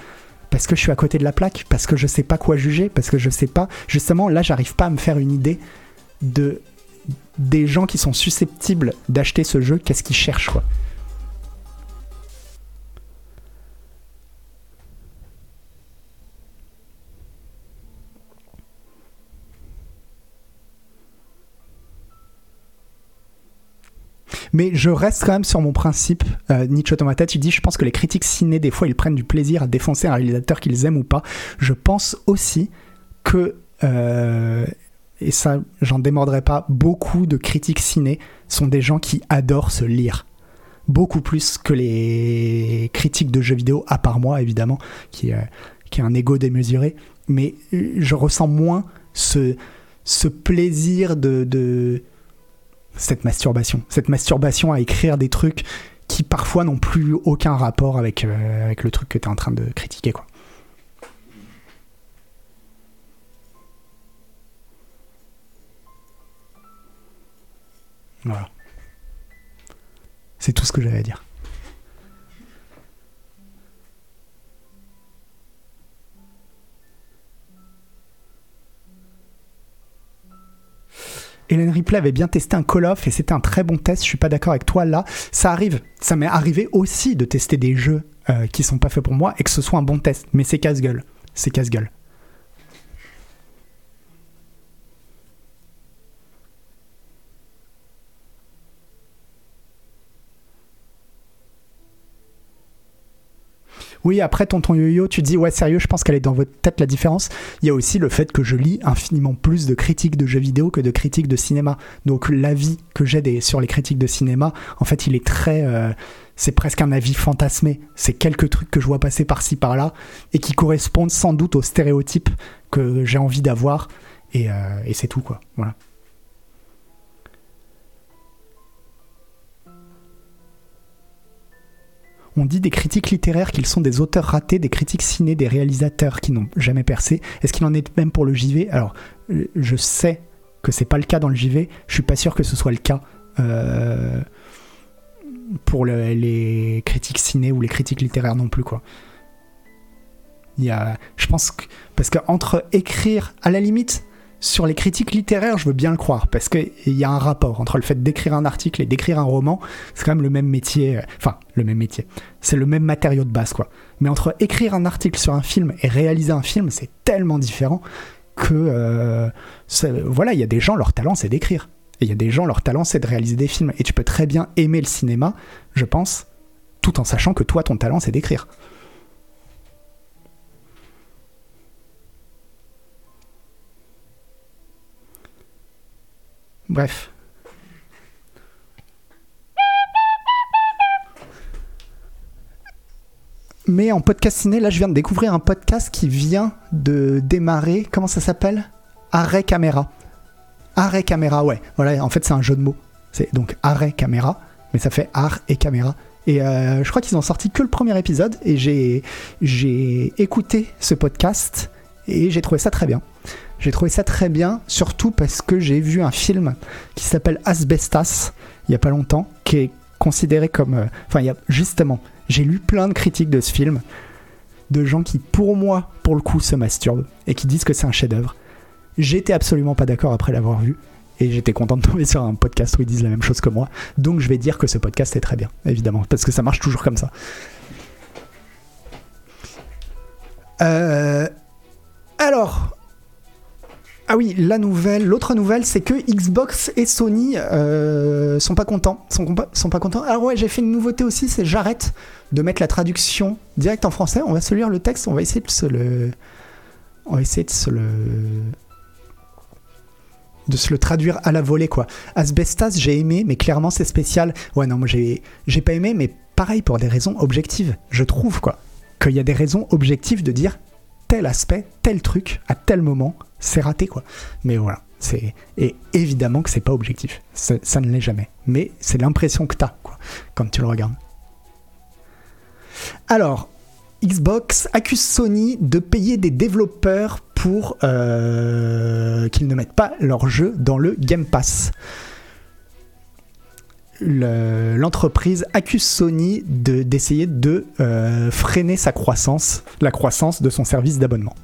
parce que je suis à côté de la plaque, parce que je sais pas quoi juger, parce que je sais pas justement là j'arrive pas à me faire une idée de des gens qui sont susceptibles d'acheter ce jeu. Qu'est-ce qu'ils cherchent quoi. Mais je reste quand même sur mon principe. Euh, Nietzsche Automata, tu dis, je pense que les critiques ciné, des fois, ils prennent du plaisir à défoncer un réalisateur qu'ils aiment ou pas. Je pense aussi que, euh, et ça, j'en démordrai pas, beaucoup de critiques ciné sont des gens qui adorent se lire. Beaucoup plus que les critiques de jeux vidéo, à part moi, évidemment, qui, euh, qui a un ego démesuré. Mais je ressens moins ce, ce plaisir de, de cette masturbation. Cette masturbation à écrire des trucs qui parfois n'ont plus aucun rapport avec, euh, avec le truc que tu es en train de critiquer. Quoi. Voilà. C'est tout ce que j'avais à dire. Hélène Ripley avait bien testé un Call of et c'était un très bon test. Je suis pas d'accord avec toi là. Ça arrive. Ça m'est arrivé aussi de tester des jeux euh, qui sont pas faits pour moi et que ce soit un bon test. Mais c'est casse-gueule. C'est casse-gueule. Oui, après, tonton yo-yo, tu dis, ouais, sérieux, je pense qu'elle est dans votre tête la différence. Il y a aussi le fait que je lis infiniment plus de critiques de jeux vidéo que de critiques de cinéma. Donc, l'avis que j'ai sur les critiques de cinéma, en fait, il est très. Euh, c'est presque un avis fantasmé. C'est quelques trucs que je vois passer par-ci par-là et qui correspondent sans doute aux stéréotypes que j'ai envie d'avoir. Et, euh, et c'est tout, quoi. Voilà. On dit des critiques littéraires qu'ils sont des auteurs ratés, des critiques ciné, des réalisateurs qui n'ont jamais percé. Est-ce qu'il en est même pour le JV Alors, je sais que c'est pas le cas dans le JV. Je suis pas sûr que ce soit le cas euh, pour les critiques ciné ou les critiques littéraires non plus, quoi. Il y a, je pense que parce qu'entre écrire à la limite sur les critiques littéraires, je veux bien le croire, parce qu'il y a un rapport entre le fait d'écrire un article et d'écrire un roman. C'est quand même le même métier, euh, enfin, le même métier. C'est le même matériau de base, quoi. Mais entre écrire un article sur un film et réaliser un film, c'est tellement différent que, euh, voilà, il y a des gens, leur talent, c'est d'écrire. Et il y a des gens, leur talent, c'est de réaliser des films. Et tu peux très bien aimer le cinéma, je pense, tout en sachant que toi, ton talent, c'est d'écrire. Bref. Mais en podcast ciné, là, je viens de découvrir un podcast qui vient de démarrer. Comment ça s'appelle? Arrêt caméra. Arrêt caméra, ouais. Voilà, en fait, c'est un jeu de mots. C'est donc arrêt caméra, mais ça fait art et caméra. Et euh, je crois qu'ils ont sorti que le premier épisode et j'ai j'ai écouté ce podcast et j'ai trouvé ça très bien. J'ai trouvé ça très bien, surtout parce que j'ai vu un film qui s'appelle Asbestas il y a pas longtemps, qui est considéré comme. Euh, enfin, justement, j'ai lu plein de critiques de ce film de gens qui, pour moi, pour le coup, se masturbent et qui disent que c'est un chef-d'œuvre. J'étais absolument pas d'accord après l'avoir vu et j'étais content de tomber sur un podcast où ils disent la même chose que moi. Donc je vais dire que ce podcast est très bien, évidemment, parce que ça marche toujours comme ça. Euh, alors, ah oui, la nouvelle, l'autre nouvelle, c'est que Xbox et Sony euh, sont pas contents. Sont, pas contents. Alors ouais, j'ai fait une nouveauté aussi, c'est j'arrête de mettre la traduction directe en français. On va se lire le texte, on va essayer de se le, on va essayer de se le, de se le traduire à la volée quoi. Asbestas, j'ai aimé, mais clairement c'est spécial. Ouais non, moi j'ai, j'ai pas aimé, mais pareil pour des raisons objectives. Je trouve quoi qu'il y a des raisons objectives de dire tel aspect, tel truc à tel moment c'est raté quoi. Mais voilà, c'est et évidemment que c'est pas objectif, ça, ne l'est jamais. Mais c'est l'impression que t'as quoi quand tu le regardes. Alors, Xbox accuse Sony de payer des développeurs pour euh, qu'ils ne mettent pas leurs jeux dans le Game Pass. L'entreprise accuse Sony d'essayer de, euh, freiner sa croissance, la croissance de son service d'abonnement.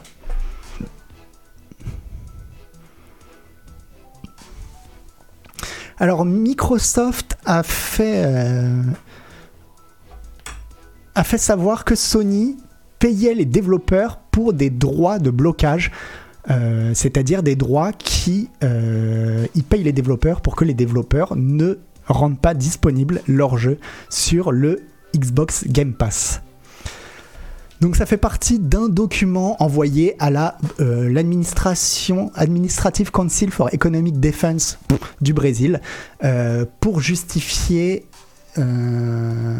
Alors Microsoft a fait, euh, a fait savoir que Sony payait les développeurs pour des droits de blocage. Euh, c'est-à-dire des droits qui euh, ils payent les développeurs pour que les développeurs ne rendent pas disponible leur jeu sur le Xbox Game Pass. Donc ça fait partie d'un document envoyé à la euh, l'administration Administrative Council for Economic Defense du Brésil euh, pour justifier euh,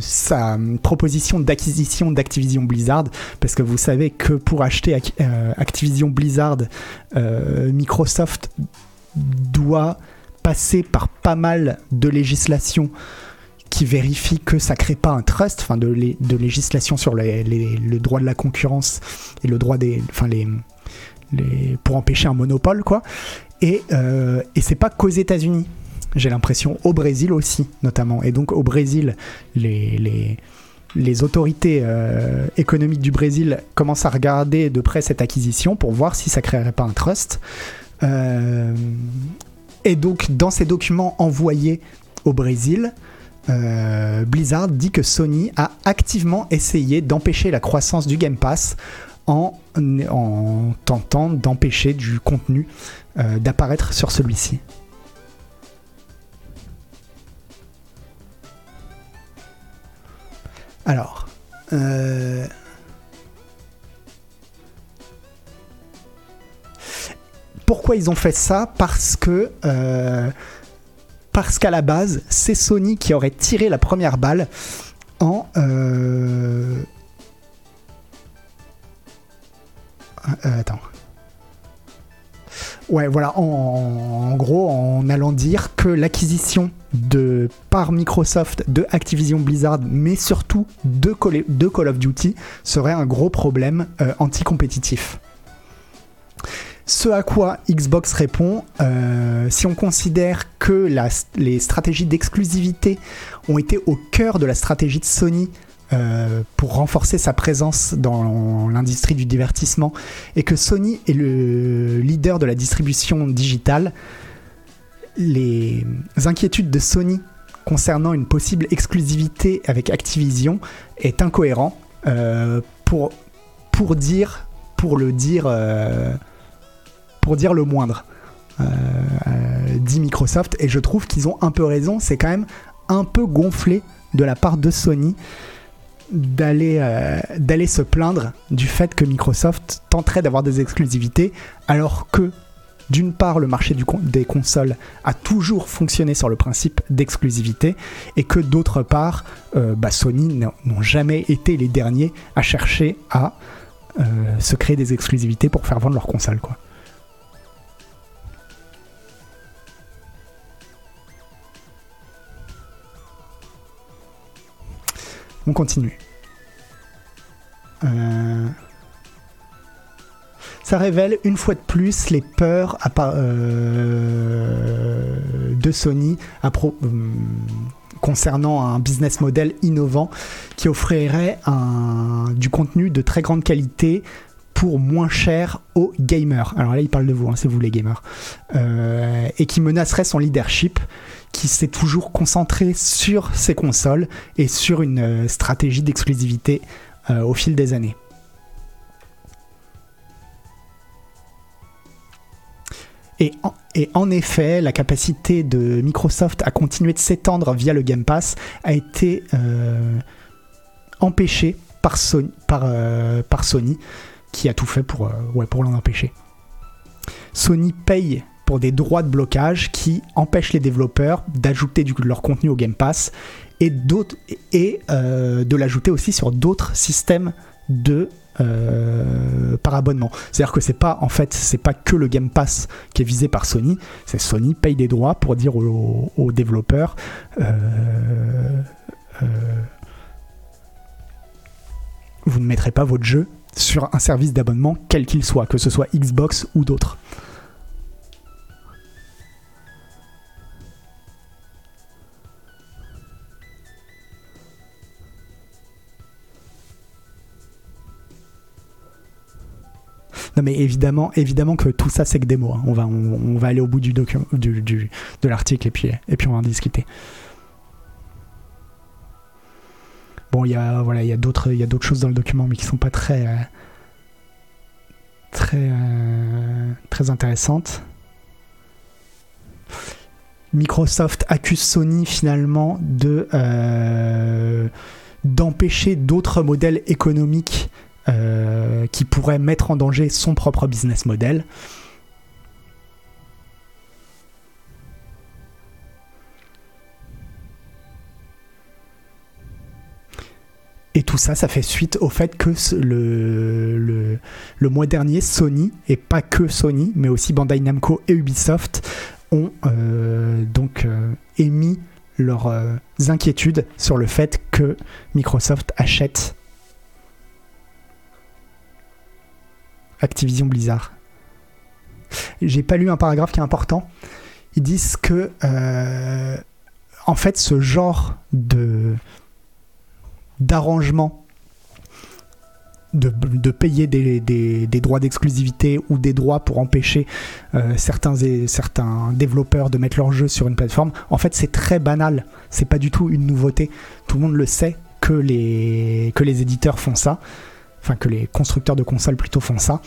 sa proposition d'acquisition d'Activision Blizzard, parce que vous savez que pour acheter Activision Blizzard, Microsoft doit passer par pas mal de législations qui vérifie que ça crée pas un trust, enfin de, lé- de législation sur le droit de la concurrence et le droit des, enfin les, pour empêcher un monopole quoi. Et, euh, et c'est pas qu'aux États-Unis, j'ai l'impression, au Brésil aussi notamment. Et donc au Brésil, les autorités euh, économiques du Brésil commencent à regarder de près cette acquisition pour voir si ça créerait pas un trust. Euh, et donc dans ces documents envoyés au Brésil, euh, Blizzard dit que Sony a activement essayé d'empêcher la croissance du Game Pass en, en tentant d'empêcher du contenu euh, d'apparaître sur celui-ci. Alors, euh, pourquoi ils ont fait ça? Parce que parce qu'à la base, c'est Sony qui aurait tiré la première balle en euh, euh, attends. Ouais, voilà, en, gros, en allant dire que l'acquisition de par Microsoft de Activision Blizzard, mais surtout de Call, de Call of Duty, serait un gros problème euh, anti-compétitif. Ce à quoi Xbox répond, euh, si on considère que les stratégies d'exclusivité ont été au cœur de la stratégie de Sony euh, pour renforcer sa présence dans l'industrie du divertissement et que Sony est le leader de la distribution digitale, les inquiétudes de Sony concernant une possible exclusivité avec Activision est incohérent euh, pour, dire pour le dire pour dire le moindre euh, euh, dit Microsoft et je trouve qu'ils ont un peu raison c'est quand même un peu gonflé de la part de Sony d'aller euh, se plaindre du fait que Microsoft tenterait d'avoir des exclusivités alors que d'une part le marché du des consoles a toujours fonctionné sur le principe d'exclusivité et que d'autre part bah, Sony n'ont jamais été les derniers à chercher à se créer des exclusivités pour faire vendre leurs consoles. On continue. Euh, Ça révèle une fois de plus les peurs euh, de Sony à hum, concernant un business model innovant qui offrirait du contenu de très grande qualité pour moins cher aux gamers. Alors là, il parle de vous, hein, c'est vous les gamers. Euh, et qui menacerait son leadership qui s'est toujours concentré sur ses consoles et sur une euh, stratégie d'exclusivité euh, au fil des années. Et en, et en effet, la capacité de Microsoft à continuer de s'étendre via le Game Pass a été euh, empêchée par Sony, par, Sony, qui a tout fait pour, ouais, pour l'en empêcher. Sony paye pour des droits de blocage qui empêchent les développeurs d'ajouter du- leur contenu au Game Pass et, et euh, de l'ajouter aussi sur d'autres systèmes de euh, par abonnement. C'est-à-dire que c'est pas en fait c'est pas que le Game Pass qui est visé par Sony, c'est Sony paye des droits pour dire aux, développeurs euh, vous ne mettrez pas votre jeu sur un service d'abonnement quel qu'il soit, que ce soit Xbox ou d'autres. Non mais évidemment, évidemment que tout ça c'est que des mots. hein. On, va, on, va aller au bout du docu- du, de l'article et puis, et puis on va en discuter. Bon, il y a voilà, il y a d'autres, il y a d'autres choses dans le document, mais qui sont pas très, euh, très, euh, très intéressantes. Microsoft accuse Sony finalement de euh, d'empêcher d'autres modèles économiques euh, qui pourraient mettre en danger son propre business model. Et tout ça, ça fait suite au fait que le, le, mois dernier, Sony, et pas que Sony, mais aussi Bandai Namco et Ubisoft, ont euh, donc euh, émis leurs inquiétudes sur le fait que Microsoft achète Activision Blizzard. J'ai pas lu un paragraphe qui est important. Ils disent que, euh, en fait, ce genre de d'arrangement de, payer des, droits d'exclusivité ou des droits pour empêcher euh, certains, certains développeurs de mettre leur jeu sur une plateforme, en fait c'est très banal, c'est pas du tout une nouveauté. Tout le monde le sait que les éditeurs font ça, enfin que les constructeurs de consoles plutôt font ça.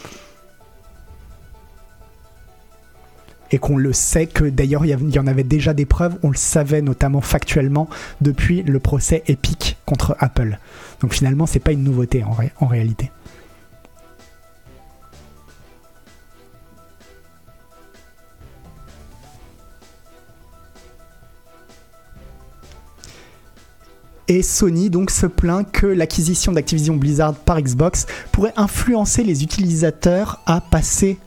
et qu'on le sait que d'ailleurs il y en avait déjà des preuves, on le savait notamment factuellement depuis le procès Epic contre Apple. Donc finalement c'est pas une nouveauté en, en réalité. Et Sony donc se plaint que l'acquisition d'Activision Blizzard par Xbox pourrait influencer les utilisateurs à passer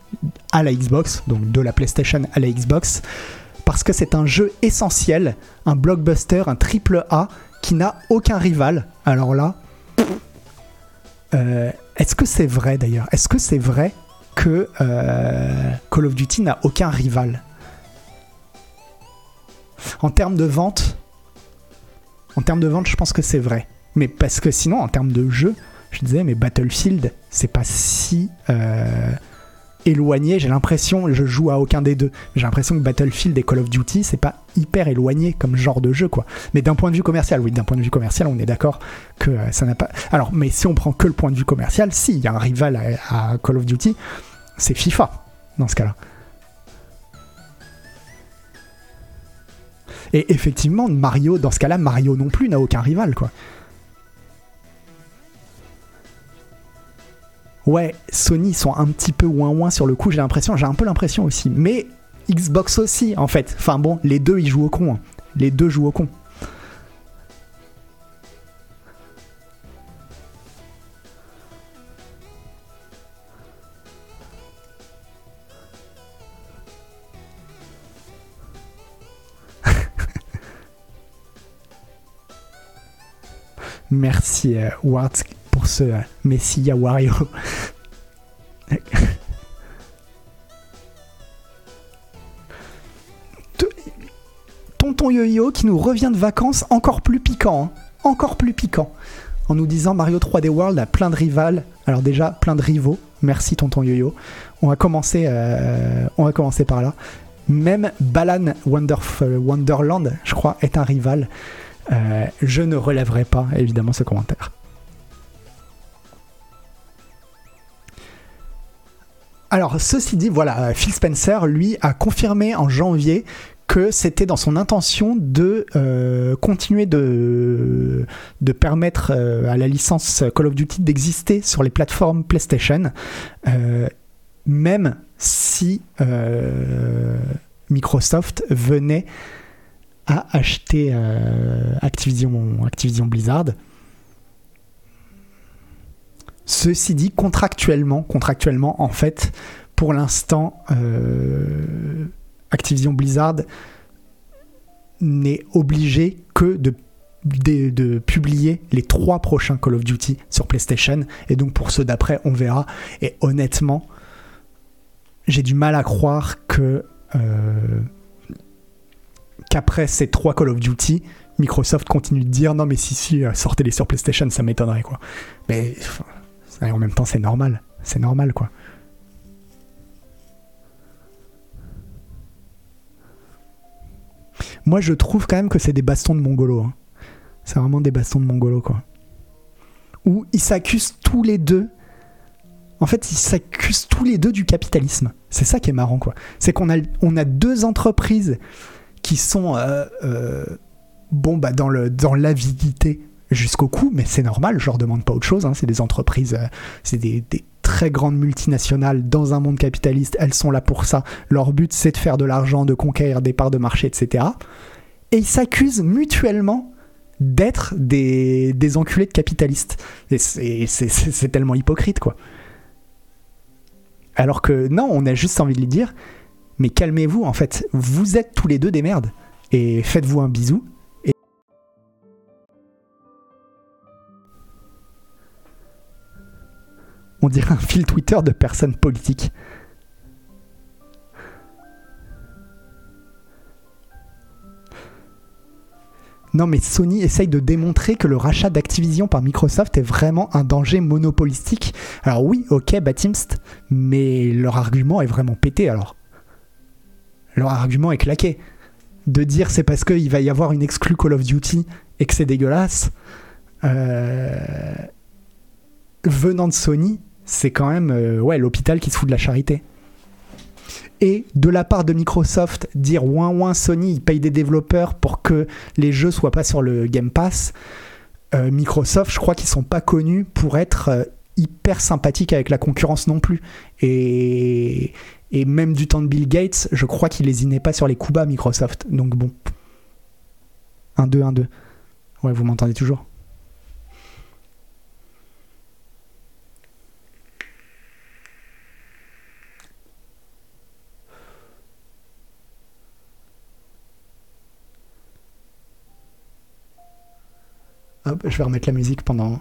à la Xbox, donc de la PlayStation à la Xbox, parce que c'est un jeu essentiel, un blockbuster, un triple A qui n'a aucun rival. Alors là, euh, est-ce que c'est vrai d'ailleurs? Est-ce que c'est vrai que euh, Call of Duty n'a aucun rival? En termes de vente, en termes de vente, je pense que c'est vrai. Mais parce que sinon, en termes de jeu, je disais, mais Battlefield, c'est pas si euh, éloigné. J'ai l'impression, je joue à aucun des deux. J'ai l'impression que Battlefield et Call of Duty, c'est pas hyper éloigné comme genre de jeu, quoi. Mais d'un point de vue commercial, oui, d'un point de vue commercial, on est d'accord que euh, ça n'a pas. Alors, mais si on prend que le point de vue commercial, si, il y a un rival à, à Call of Duty, c'est FIFA, dans ce cas-là. Et effectivement, Mario, dans ce cas-là, Mario non plus n'a aucun rival, quoi. Ouais, Sony sont un petit peu ouin ouin sur le coup, j'ai l'impression, j'ai un peu l'impression aussi. Mais Xbox aussi, en fait. Enfin bon, les deux ils jouent au con. Hein. Les deux jouent au con. Merci euh, pour ce euh, Messia Wario. [laughs] Tonton Yo-Yo qui nous revient de vacances encore plus piquant. Hein. Encore plus piquant. En nous disant Mario 3D World a plein de rivales. Alors déjà, plein de rivaux. Merci Tonton Yo-Yo. On va commencer, euh, on va commencer par là. Même Balan Wonderland, je crois, est un rival. Euh, je ne relèverai pas évidemment ce commentaire. Alors, ceci dit, voilà, Phil Spencer, lui, a confirmé en janvier que c'était dans son intention de euh, continuer de, de permettre euh, à la licence Call of Duty d'exister sur les plateformes PlayStation, euh, même si euh, Microsoft venait à acheter euh, Activision, Activision Blizzard. Ceci dit, contractuellement, contractuellement, en fait, pour l'instant, euh, Activision Blizzard n'est obligé que de, publier les trois prochains Call of Duty sur PlayStation. Et donc pour ceux d'après, on verra. Et honnêtement, j'ai du mal à croire que euh, qu'après ces trois Call of Duty, Microsoft continue de dire non mais si si sortez-les sur PlayStation, ça m'étonnerait quoi. Mais en même temps c'est normal, c'est normal quoi. Moi je trouve quand même que c'est des bastons de mongolo. Hein. C'est vraiment des bastons de mongolo quoi. Où ils s'accusent tous les deux. En fait, ils s'accusent tous les deux du capitalisme. C'est ça qui est marrant quoi. C'est qu'on a, on a deux entreprises qui sont euh, euh, bon bah dans le dans l'avidité jusqu'au cou, mais c'est normal, je leur demande pas autre chose. Hein, c'est des entreprises, euh, c'est des, des, très grandes multinationales dans un monde capitaliste. Elles sont là pour ça. Leur but c'est de faire de l'argent, de conquérir des parts de marché, etc. Et ils s'accusent mutuellement d'être des, des enculés de capitalistes. Et c'est tellement hypocrite, quoi. Alors que non, on a juste envie de lui dire, mais calmez-vous en fait. Vous êtes tous les deux des merdes. Et faites-vous un bisou. On dirait un fil Twitter de personnes politiques. Non mais Sony essaye de démontrer que le rachat d'Activision par Microsoft est vraiment un danger monopolistique. Alors oui, ok, Batimst, mais leur argument est vraiment pété alors. Leur argument est claqué. De dire c'est parce qu'il va y avoir une exclue Call of Duty et que c'est dégueulasse, euh, venant de Sony, c'est quand même euh, ouais, l'hôpital qui se fout de la charité. Et de la part de Microsoft, dire ouin ouin Sony, il paye des développeurs pour que les jeux soient pas sur le Game Pass. Euh, Microsoft, je crois qu'ils sont pas connus pour être hyper sympathiques avec la concurrence non plus. Et, et même du temps de Bill Gates, je crois qu'il lésinait pas sur les coups bas Microsoft. Donc bon. 1-2, 1-2. Ouais, vous m'entendez toujours? Hop, je vais remettre la musique pendant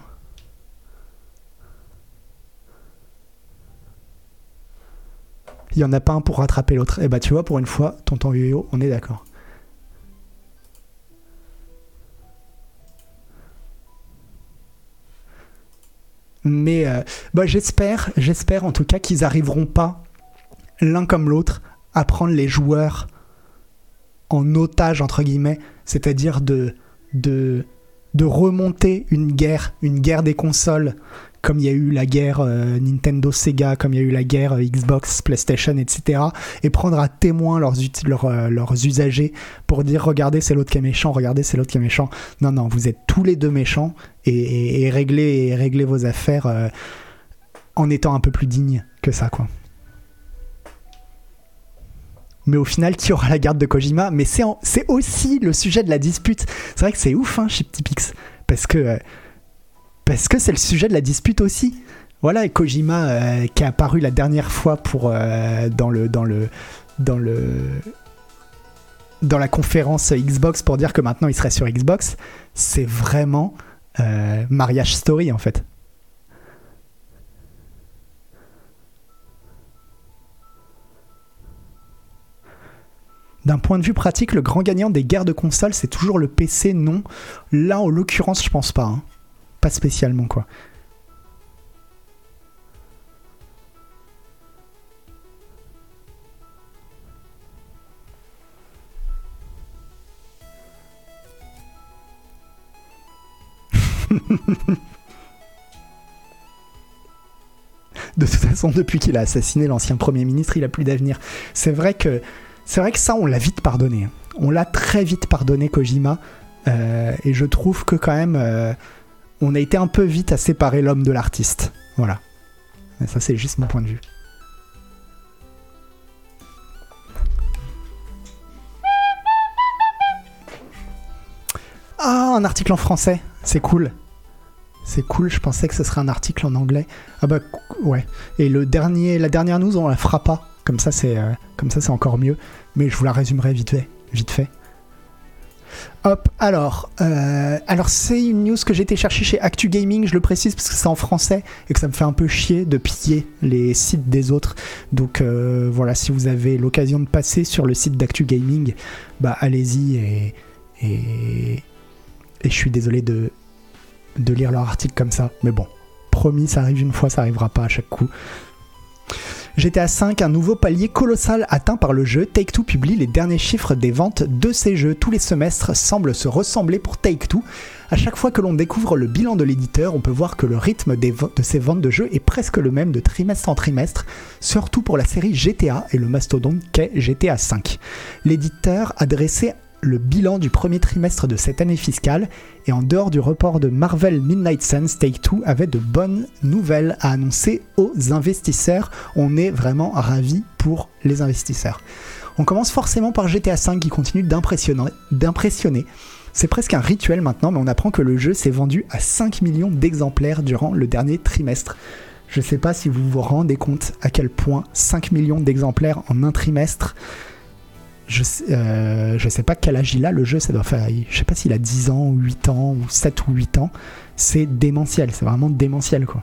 il n'y en a pas un pour rattraper l'autre. Et eh bah tu vois, pour une fois, tonton yo on est d'accord. Mais euh, bah, j'espère, j'espère en tout cas qu'ils arriveront pas l'un comme l'autre à prendre les joueurs en otage entre guillemets, c'est-à-dire de, de de remonter une guerre, une guerre des consoles comme il y a eu la guerre euh, Nintendo Sega, comme il y a eu la guerre euh, Xbox, PlayStation, etc. Et prendre à témoin leurs, euh, leurs usagers pour dire regardez c'est l'autre qui est méchant, regardez c'est l'autre qui est méchant. Non, non, vous êtes tous les deux méchants et, et, réglez, vos affaires en étant un peu plus digne que ça, quoi. Mais au final, qui aura la garde de Kojima? Mais c'est aussi le sujet de la dispute. C'est vrai que c'est ouf hein, chez Petit Pix. Parce que parce que c'est le sujet de la dispute aussi. Voilà, et Kojima euh, qui est apparu la dernière fois pour euh, dans le dans le dans le dans la conférence Xbox pour dire que maintenant il serait sur Xbox, c'est vraiment euh, mariage story en fait. D'un point de vue pratique, le grand gagnant des guerres de consoles, c'est toujours le PC, non. Là, en l'occurrence, je pense pas. Hein pas spécialement quoi. [laughs] de toute façon, depuis qu'il a assassiné l'ancien Premier ministre, il a plus d'avenir. C'est vrai que c'est vrai que ça, on l'a vite pardonné. On l'a très vite pardonné, Kojima. Euh, et je trouve que quand même, euh, on a été un peu vite à séparer l'homme de l'artiste. Voilà. ça, c'est juste mon point de vue. Ah, un article en français. C'est cool. C'est cool, je pensais que ce serait un article en anglais. Ah bah ouais. Et le dernier, la dernière news, on la fera pas. Comme ça, c'est euh, comme ça, c'est encore mieux. Mais je vous la résumerai vite fait. Vite fait. Hop, alors, euh, alors c'est une news que j'ai été chercher chez Actu Gaming, je le précise parce que c'est en français et que ça me fait un peu chier de piller les sites des autres. Donc euh, voilà, si vous avez l'occasion de passer sur le site d'Actu Gaming, bah allez-y et, je suis désolé de, de lire leur article comme ça. Mais bon, promis, ça arrive une fois, ça arrivera pas à chaque coup. GTA 5, un nouveau palier colossal atteint par le jeu. Take-Two publie les derniers chiffres des ventes de ces jeux. Tous les semestres semblent se ressembler pour Take-Two. À chaque fois que l'on découvre le bilan de l'éditeur, on peut voir que le rythme de ces ventes de jeux est presque le même de trimestre en trimestre, surtout pour la série GTA et le mastodonte qu'est GTA 5. L'éditeur a dressé le bilan du premier trimestre de cette année fiscale et en dehors du report de Marvel Midnight Suns, Take-Two avait de bonnes nouvelles à annoncer aux investisseurs. On est vraiment ravis pour les investisseurs. On commence forcément par GTA V qui continue d'impressionner. C'est presque un rituel maintenant, mais on apprend que le jeu s'est vendu à 5 millions d'exemplaires durant le dernier trimestre. Je ne sais pas si vous vous rendez compte à quel point 5 millions d'exemplaires en un trimestre, euh, je sais, pas quel âge il a le jeu, ça doit faire, je sais pas s'il a 10 ans, 8 ans, ou 7 ou 8 ans, c'est démentiel, c'est vraiment démentiel quoi.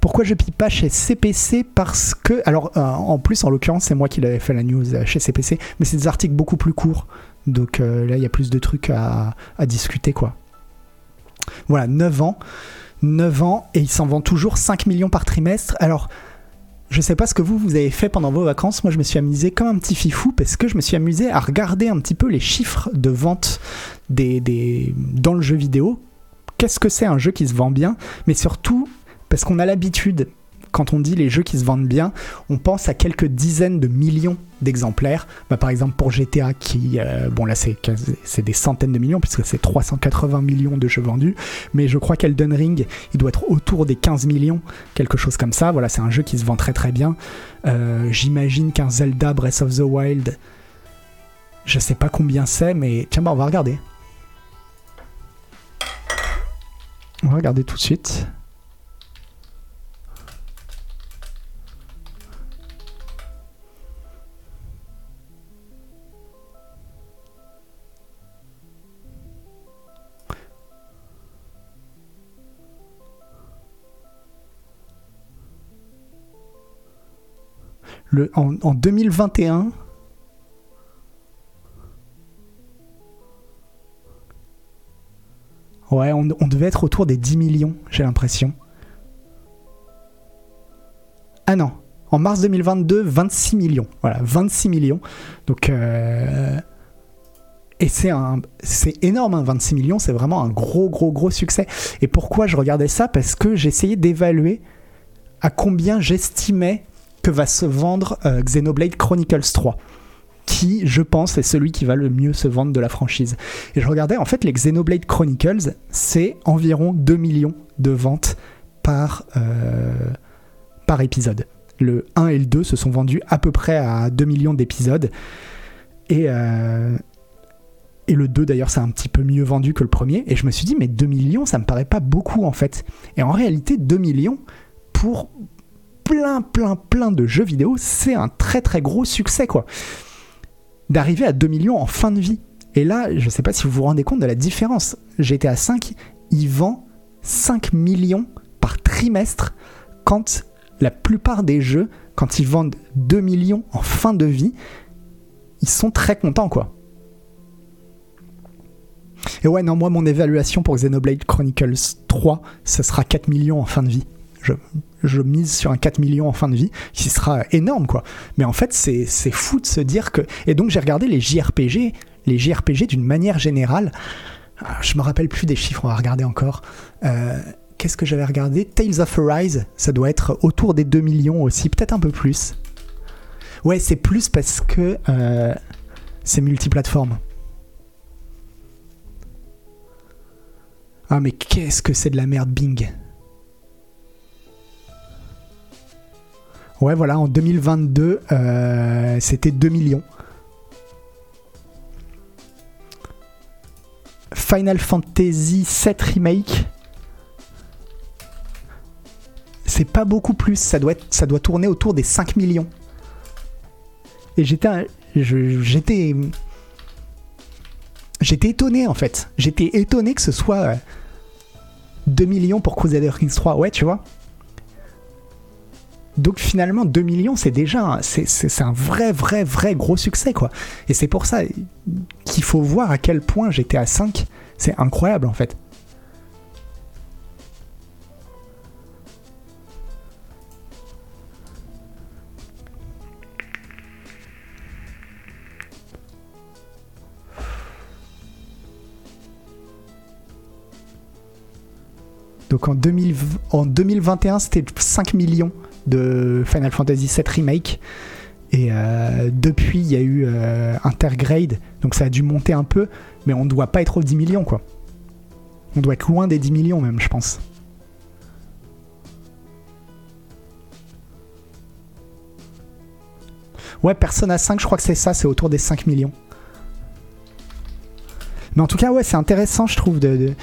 Pourquoi je pipe pas chez CPC Parce que, alors euh, en plus en l'occurrence c'est moi qui l'avais fait la news euh, chez CPC, mais c'est des articles beaucoup plus courts, donc là il y a plus de trucs à discuter quoi. Voilà, 9 ans. 9 ans, et il s'en vend toujours 5 millions par trimestre. Alors, je sais pas ce que vous, vous avez fait pendant vos vacances. Moi, je me suis amusé comme un petit fifou parce que je me suis amusé à regarder un petit peu les chiffres de vente des... dans le jeu vidéo. Qu'est-ce que c'est un jeu qui se vend bien? Mais surtout, parce qu'on a l'habitude, quand on dit les jeux qui se vendent bien, on pense à quelques dizaines de millions d'exemplaires. Bah, par exemple, pour GTA, qui, euh, bon là c'est des centaines de millions, puisque c'est 380 millions de jeux vendus, mais je crois qu'Elden Ring, il doit être autour des 15 millions, quelque chose comme ça. Voilà, c'est un jeu qui se vend très très bien. Euh, J'imagine qu'un Zelda Breath of the Wild, je sais pas combien c'est, mais tiens, bah, on va regarder. On va regarder tout de suite. En, en 2021, ouais, on, devait être autour des 10 millions, j'ai l'impression. Ah non, en mars 2022, 26 millions. Voilà, 26 millions. Donc, euh, et c'est énorme, hein, 26 millions, c'est vraiment un gros, gros, gros succès. Et pourquoi je regardais ça? Parce que j'essayais d'évaluer à combien j'estimais que va se vendre euh, Xenoblade Chronicles 3 qui, je pense, est celui qui va le mieux se vendre de la franchise. Et je regardais, en fait, les Xenoblade Chronicles, c'est environ 2 millions de ventes par, euh, par épisode. Le 1 et le 2 se sont vendus à peu près à 2 millions d'épisodes. Et, euh, le 2, d'ailleurs, c'est un petit peu mieux vendu que le premier. Et je me suis dit, mais 2 millions, ça me paraît pas beaucoup, en fait. Et en réalité, 2 millions, pour plein, plein, plein de jeux vidéo, c'est un très, très gros succès, quoi. D'arriver à 2 millions en fin de vie. Et là, je sais pas si vous vous rendez compte de la différence. GTA 5, il vend 5 millions par trimestre quand la plupart des jeux, quand ils vendent 2 millions en fin de vie, ils sont très contents, quoi. Et ouais, non, moi, mon évaluation pour Xenoblade Chronicles 3, ce sera 4 millions en fin de vie. Je, mise sur un 4 millions en fin de vie, qui sera énorme, quoi. Mais en fait, c'est c'est fou de se dire que. Et donc, j'ai regardé les JRPG, les JRPG d'une manière générale. Ah, Je me rappelle plus des chiffres, on va regarder encore. Euh, Qu'est-ce que j'avais regardé? Tales of Arise, ça doit être autour des 2 millions aussi, peut-être un peu plus. Ouais, c'est plus parce que euh, c'est multiplateforme. Ah, mais qu'est-ce que c'est de la merde, Bing? Ouais, voilà, en 2022, euh, c'était 2 millions. Final Fantasy VII Remake, c'est pas beaucoup plus, ça doit, tourner autour des 5 millions. Et j'étais, j'étais, j'étais étonné en fait. J'étais étonné que ce soit euh, 2 millions pour Crusader Kings 3, ouais, tu vois. Donc finalement, 2 millions, c'est déjà un- c'est, c'est- c'est un vrai, vrai, vrai gros succès, quoi. Et c'est pour ça qu'il faut voir à quel point j'étais à 5. C'est incroyable, en fait. Donc en, 2000 en 2021, c'était 5 millions de Final Fantasy VII Remake. Et euh, depuis, il y a eu euh, Intergrade, donc ça a dû monter un peu, mais on ne doit pas être aux 10 millions, quoi. On doit être loin des 10 millions, même, je pense. Ouais, Persona 5, je crois que c'est ça, c'est autour des 5 millions. Mais en tout cas, ouais, c'est intéressant, je trouve, de,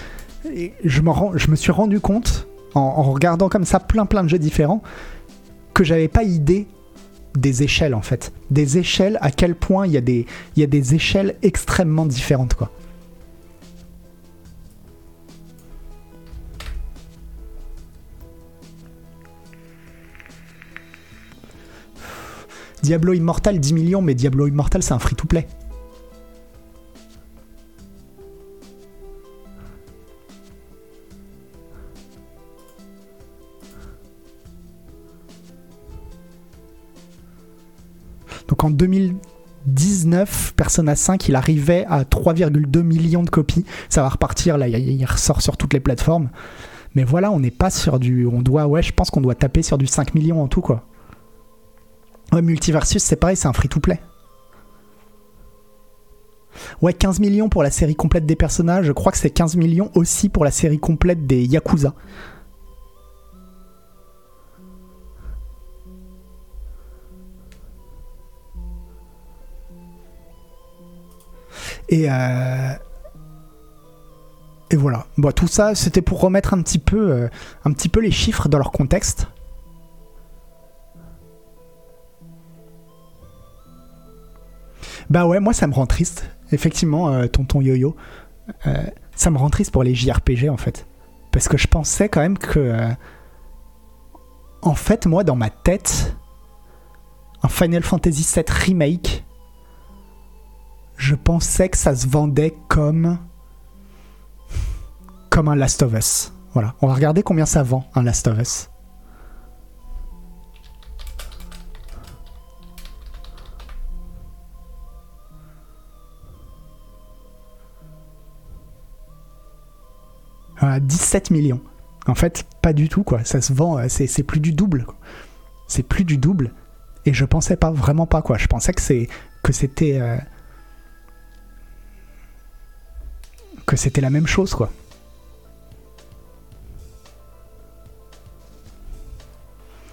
je, me je me suis rendu compte, en regardant comme ça plein plein de jeux différents, que j'avais pas idée des échelles en fait. Des échelles, à quel point il y, a des, y a des échelles extrêmement différentes quoi. Diablo Immortal 10 millions, mais Diablo Immortal c'est un free-to-play. Donc en 2019, Persona 5, il arrivait à 3,2 millions de copies. Ça va repartir, là, il ressort sur toutes les plateformes. Mais voilà, on n'est pas sur du. On doit, ouais, je pense qu'on doit taper sur du 5 millions en tout, quoi. Ouais, Multiversus, c'est pareil, c'est un free-to-play. Ouais, 15 millions pour la série complète des personnages. Je crois que c'est 15 millions aussi pour la série complète des Yakuza. Et, euh, et voilà. Bon, tout ça, c'était pour remettre un petit peu, euh, un petit peu les chiffres dans leur contexte. Bah ouais, moi ça me rend triste. Effectivement, euh, tonton Yo-Yo, ça me rend triste pour les JRPG en fait, parce que je pensais quand même que, en fait, moi dans ma tête, un Final Fantasy VII remake je pensais que ça se vendait comme comme un Last of Us. Voilà, on va regarder combien ça vend un Last of Us. Euh, 17 millions. En fait, pas du tout quoi. Ça se vend, euh, c'est plus du double. C'est plus du double. Et je pensais pas vraiment pas quoi. Je pensais que c'était que c'était la même chose, quoi.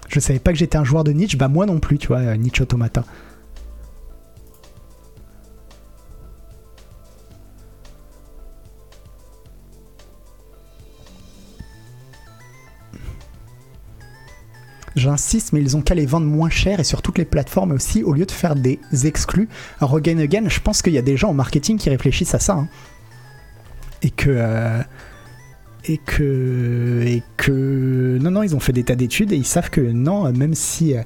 Je savais pas que j'étais un joueur de Nietzsche, bah moi non plus, tu vois, euh, Nietzsche Automata. J'insiste, mais ils ont qu'à les vendre moins cher et sur toutes les plateformes aussi, au lieu de faire des exclus. Alors, again, again, je pense qu'il y a des gens en marketing qui réfléchissent à ça. Hein et que euh, et que et que non non ils ont fait des tas d'études et ils savent que non même si euh,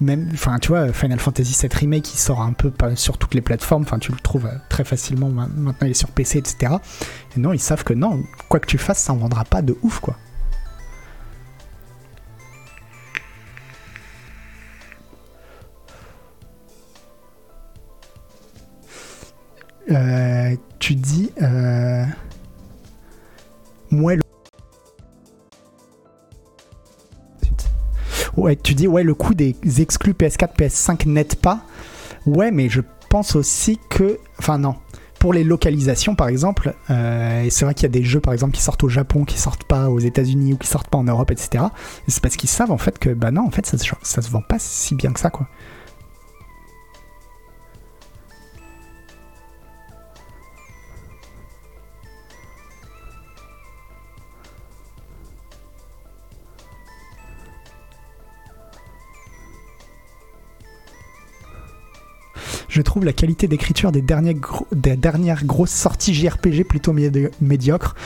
même enfin tu vois Final Fantasy VII remake qui sort un peu sur toutes les plateformes enfin tu le trouves euh, très facilement maintenant il est sur PC etc et non ils savent que non quoi que tu fasses ça en vendra pas de ouf quoi. Tu dis Ouais, tu dis, ouais, le coût des exclus PS4, PS5 n'aide pas. Ouais, mais je pense aussi que. Enfin, non. Pour les localisations, par exemple, euh, c'est vrai qu'il y a des jeux, par exemple, qui sortent au Japon, qui sortent pas aux États-Unis ou qui sortent pas en Europe, etc. C'est parce qu'ils savent, en fait, que, bah non, en fait, ça se vend pas si bien que ça, quoi. Je trouve la qualité d'écriture des, dernières grosses sorties JRPG plutôt médiocre.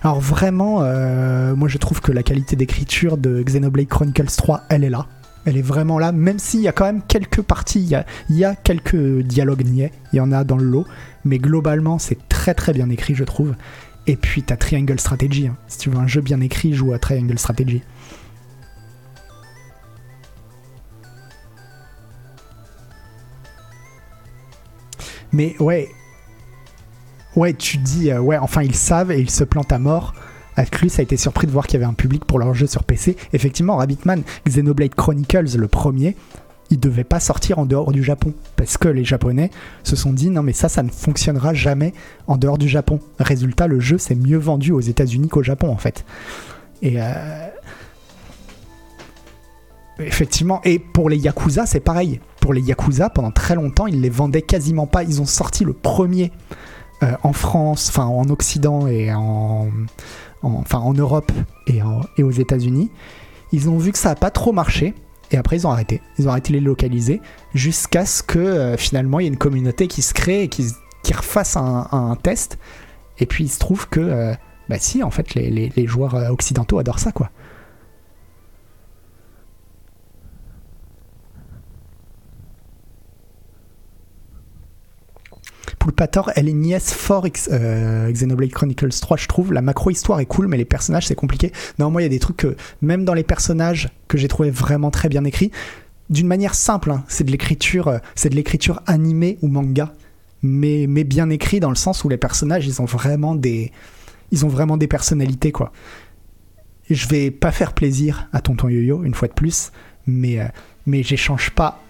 Alors vraiment, euh, moi je trouve que la qualité d'écriture de Xenoblade Chronicles 3, elle est là. Elle est vraiment là, même s'il y a quand même quelques parties, il y a, quelques dialogues niais, il y en a dans le lot, mais globalement c'est très très bien écrit je trouve. Et puis t'as Triangle Strategy, hein. si tu veux un jeu bien écrit, joue à Triangle Strategy. Mais ouais, ouais, tu dis, euh, ouais, enfin ils savent et ils se plantent à mort. Atlus a été surpris de voir qu'il y avait un public pour leur jeu sur PC. Effectivement, Rabbitman, Xenoblade Chronicles, le premier, il devait pas sortir en dehors du Japon parce que les Japonais se sont dit non mais ça, ça ne fonctionnera jamais en dehors du Japon. Résultat, le jeu s'est mieux vendu aux États-Unis qu'au Japon en fait. Et euh, effectivement, et pour les Yakuza, c'est pareil pour les Yakuza, pendant très longtemps, ils les vendaient quasiment pas. Ils ont sorti le premier euh, en France, enfin en Occident et en, enfin, en Europe et, et aux États-Unis. Ils ont vu que ça n'a pas trop marché. Et après, ils ont arrêté. Ils ont arrêté de les localiser jusqu'à ce que euh, finalement il y ait une communauté qui se crée et qui, refasse un, test. Et puis il se trouve que, euh, bah si, en fait, les, les joueurs occidentaux adorent ça, quoi. Poulpator, elle est nièce fort euh, Xenoblade Chronicles 3, je trouve. La macro-histoire est cool, mais les personnages, c'est compliqué. Non, moi, il y a des trucs que, même dans les personnages, que j'ai trouvé vraiment très bien écrits, d'une manière simple, hein, c'est de l'écriture euh, c'est de l'écriture animée ou manga, mais, mais bien écrit dans le sens où les personnages, ils ont vraiment des, ils ont vraiment des personnalités, quoi. Et je vais pas faire plaisir à Tonton Yo-Yo, une fois de plus, mais, euh, mais j'échange pas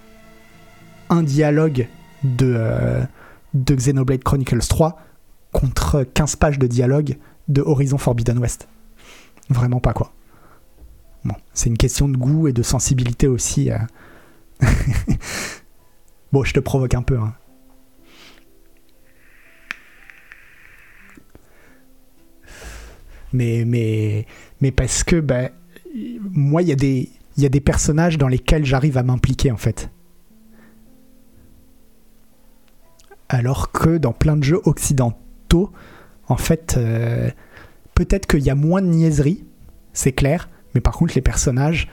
un dialogue de, de Xenoblade Chronicles 3 contre 15 pages de dialogue de Horizon Forbidden West. Vraiment pas quoi. Bon, c'est une question de goût et de sensibilité aussi. euh. [laughs] bon, je te provoque un peu. hein. Mais, mais, mais parce que bah, moi, il y, y a des personnages dans lesquels j'arrive à m'impliquer en fait. Alors que dans plein de jeux occidentaux, en fait, euh, peut-être qu'il y a moins de niaiseries, c'est clair, mais par contre, les personnages,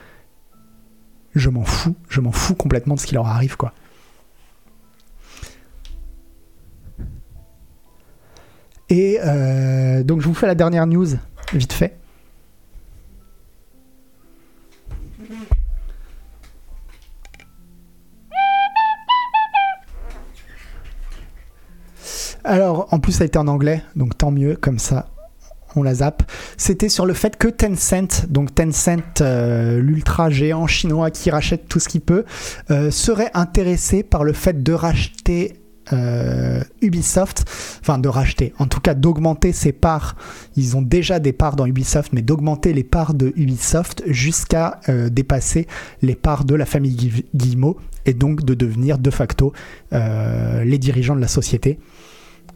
je m'en fous, je m'en fous complètement de ce qui leur arrive, quoi. Et euh, donc, je vous fais la dernière news, vite fait. Alors, en plus, ça a été en anglais, donc tant mieux, comme ça, on la zappe. C'était sur le fait que Tencent, donc Tencent, euh, l'ultra géant chinois qui rachète tout ce qu'il peut, euh, serait intéressé par le fait de racheter euh, Ubisoft, enfin de racheter, en tout cas d'augmenter ses parts. Ils ont déjà des parts dans Ubisoft, mais d'augmenter les parts de Ubisoft jusqu'à dépasser les parts de la famille Gui- Guillemot et donc de devenir de facto les dirigeants de la société.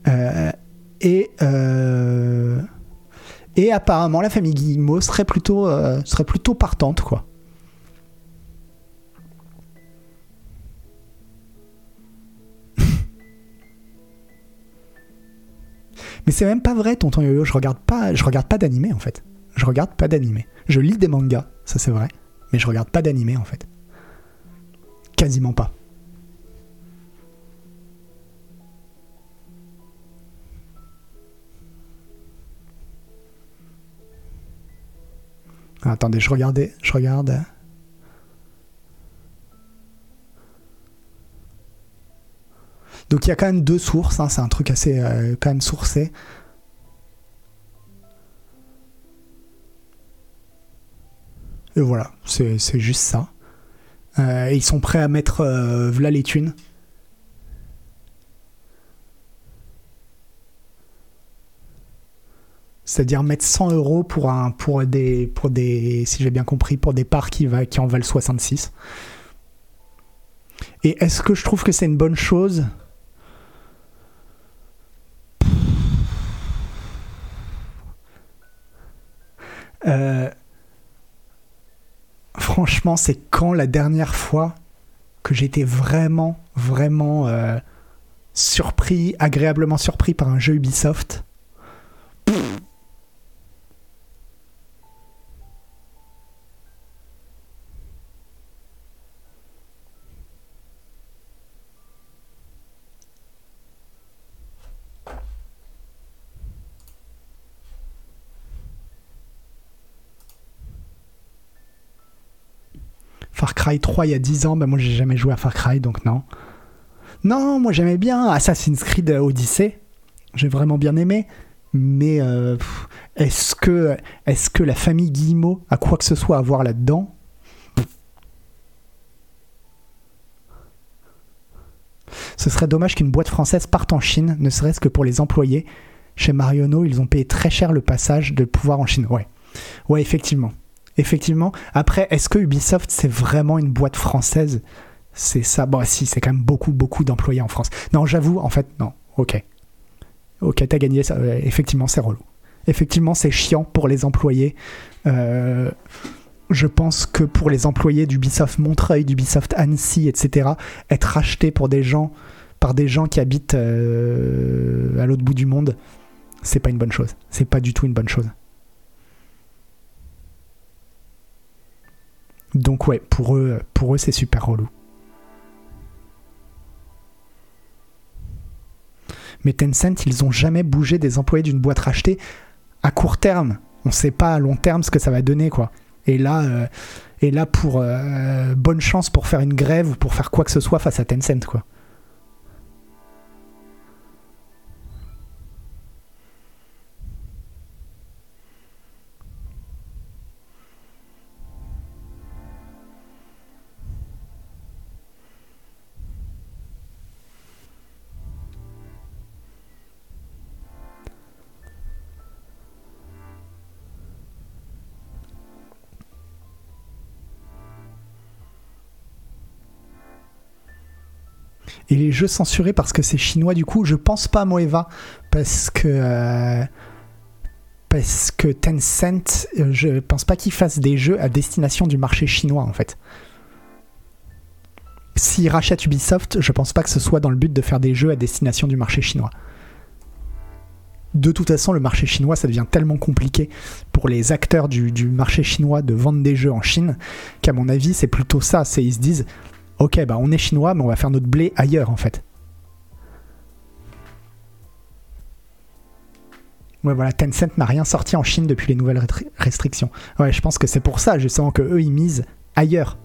Euh, et, euh, et apparemment, la famille Guillemot serait plutôt, euh, partante, quoi. [laughs] Mais c'est même pas vrai, tonton Yo-Yo. Je regarde pas, je regarde pas d'animé en fait. Je regarde pas d'animé. Je lis des mangas, ça c'est vrai, mais je regarde pas d'animé en fait. Quasiment pas. Attendez, je regardais, je regarde. Donc il y a quand même deux sources, hein, c'est un truc assez euh, quand même sourcé. Et voilà, c'est juste ça. Euh, ils sont prêts à mettre euh, v'là les thunes. C'est-à-dire mettre 100 euros pour, un, pour, des, pour des, si j'ai bien compris, pour des parts qui, va, qui en valent 66. Et est-ce que je trouve que c'est une bonne chose? Euh, franchement, c'est quand la dernière fois que j'étais vraiment, vraiment euh, surpris, agréablement surpris par un jeu Ubisoft? Far Cry 3 il y a 10 ans, bah moi j'ai jamais joué à Far Cry donc non. Non, moi j'aimais bien Assassin's Creed Odyssey. J'ai vraiment bien aimé. Mais euh, est-ce que, la famille Guillemot a quoi que ce soit à voir là-dedans? Ce serait dommage qu'une boîte française parte en Chine, ne serait-ce que pour les employés. Chez Marionneau, ils ont payé très cher le passage de pouvoir en Chine. Ouais, ouais effectivement. Effectivement. Après, est-ce que Ubisoft, c'est vraiment une boîte française? C'est ça. Bon, si, c'est quand même beaucoup, beaucoup d'employés en France. Non, j'avoue, en fait, non. Ok. Ok, t'as gagné. Euh, effectivement, c'est relou. Effectivement, c'est chiant pour les employés. Euh, je pense que pour les employés d'Ubisoft Montreuil, d'Ubisoft Annecy, etc., être racheté pour des gens, par des gens qui habitent euh, à l'autre bout du monde, c'est pas une bonne chose. C'est pas du tout une bonne chose. Donc ouais, pour eux, pour eux c'est super relou. Mais Tencent, ils ont jamais bougé des employés d'une boîte rachetée à court terme. On sait pas à long terme ce que ça va donner, quoi. Et là, euh, et là pour euh, bonne chance pour faire une grève ou pour faire quoi que ce soit face à Tencent, quoi. Et les jeux censurés parce que c'est chinois, du coup, je pense pas à Moeva. Parce que. euh, parce que Tencent, euh, je pense pas qu'ils fassent des jeux à destination du marché chinois, en fait. S'ils rachètent Ubisoft, je pense pas que ce soit dans le but de faire des jeux à destination du marché chinois. De toute façon, le marché chinois, ça devient tellement compliqué pour les acteurs du, du marché chinois de vendre des jeux en Chine qu'à mon avis, c'est plutôt ça. C'est ils se disent, ok, bah on est chinois, mais on va faire notre blé ailleurs en fait. Ouais, voilà, Tencent n'a rien sorti en Chine depuis les nouvelles restri- restrictions. Ouais, je pense que c'est pour ça justement que eux ils misent ailleurs.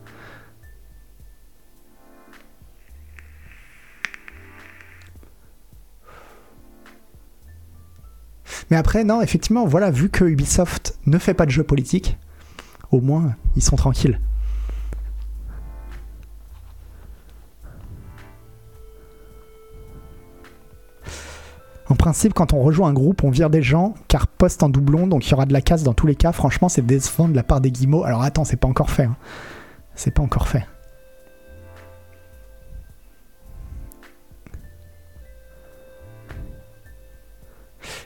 Mais après, non, effectivement, voilà, vu que Ubisoft ne fait pas de jeux politiques, au moins ils sont tranquilles. En principe, quand on rejoint un groupe, on vire des gens car poste en doublon, donc il y aura de la casse dans tous les cas. Franchement, c'est décevant de la part des guillemots. Alors attends, c'est pas encore fait. hein. C'est pas encore fait.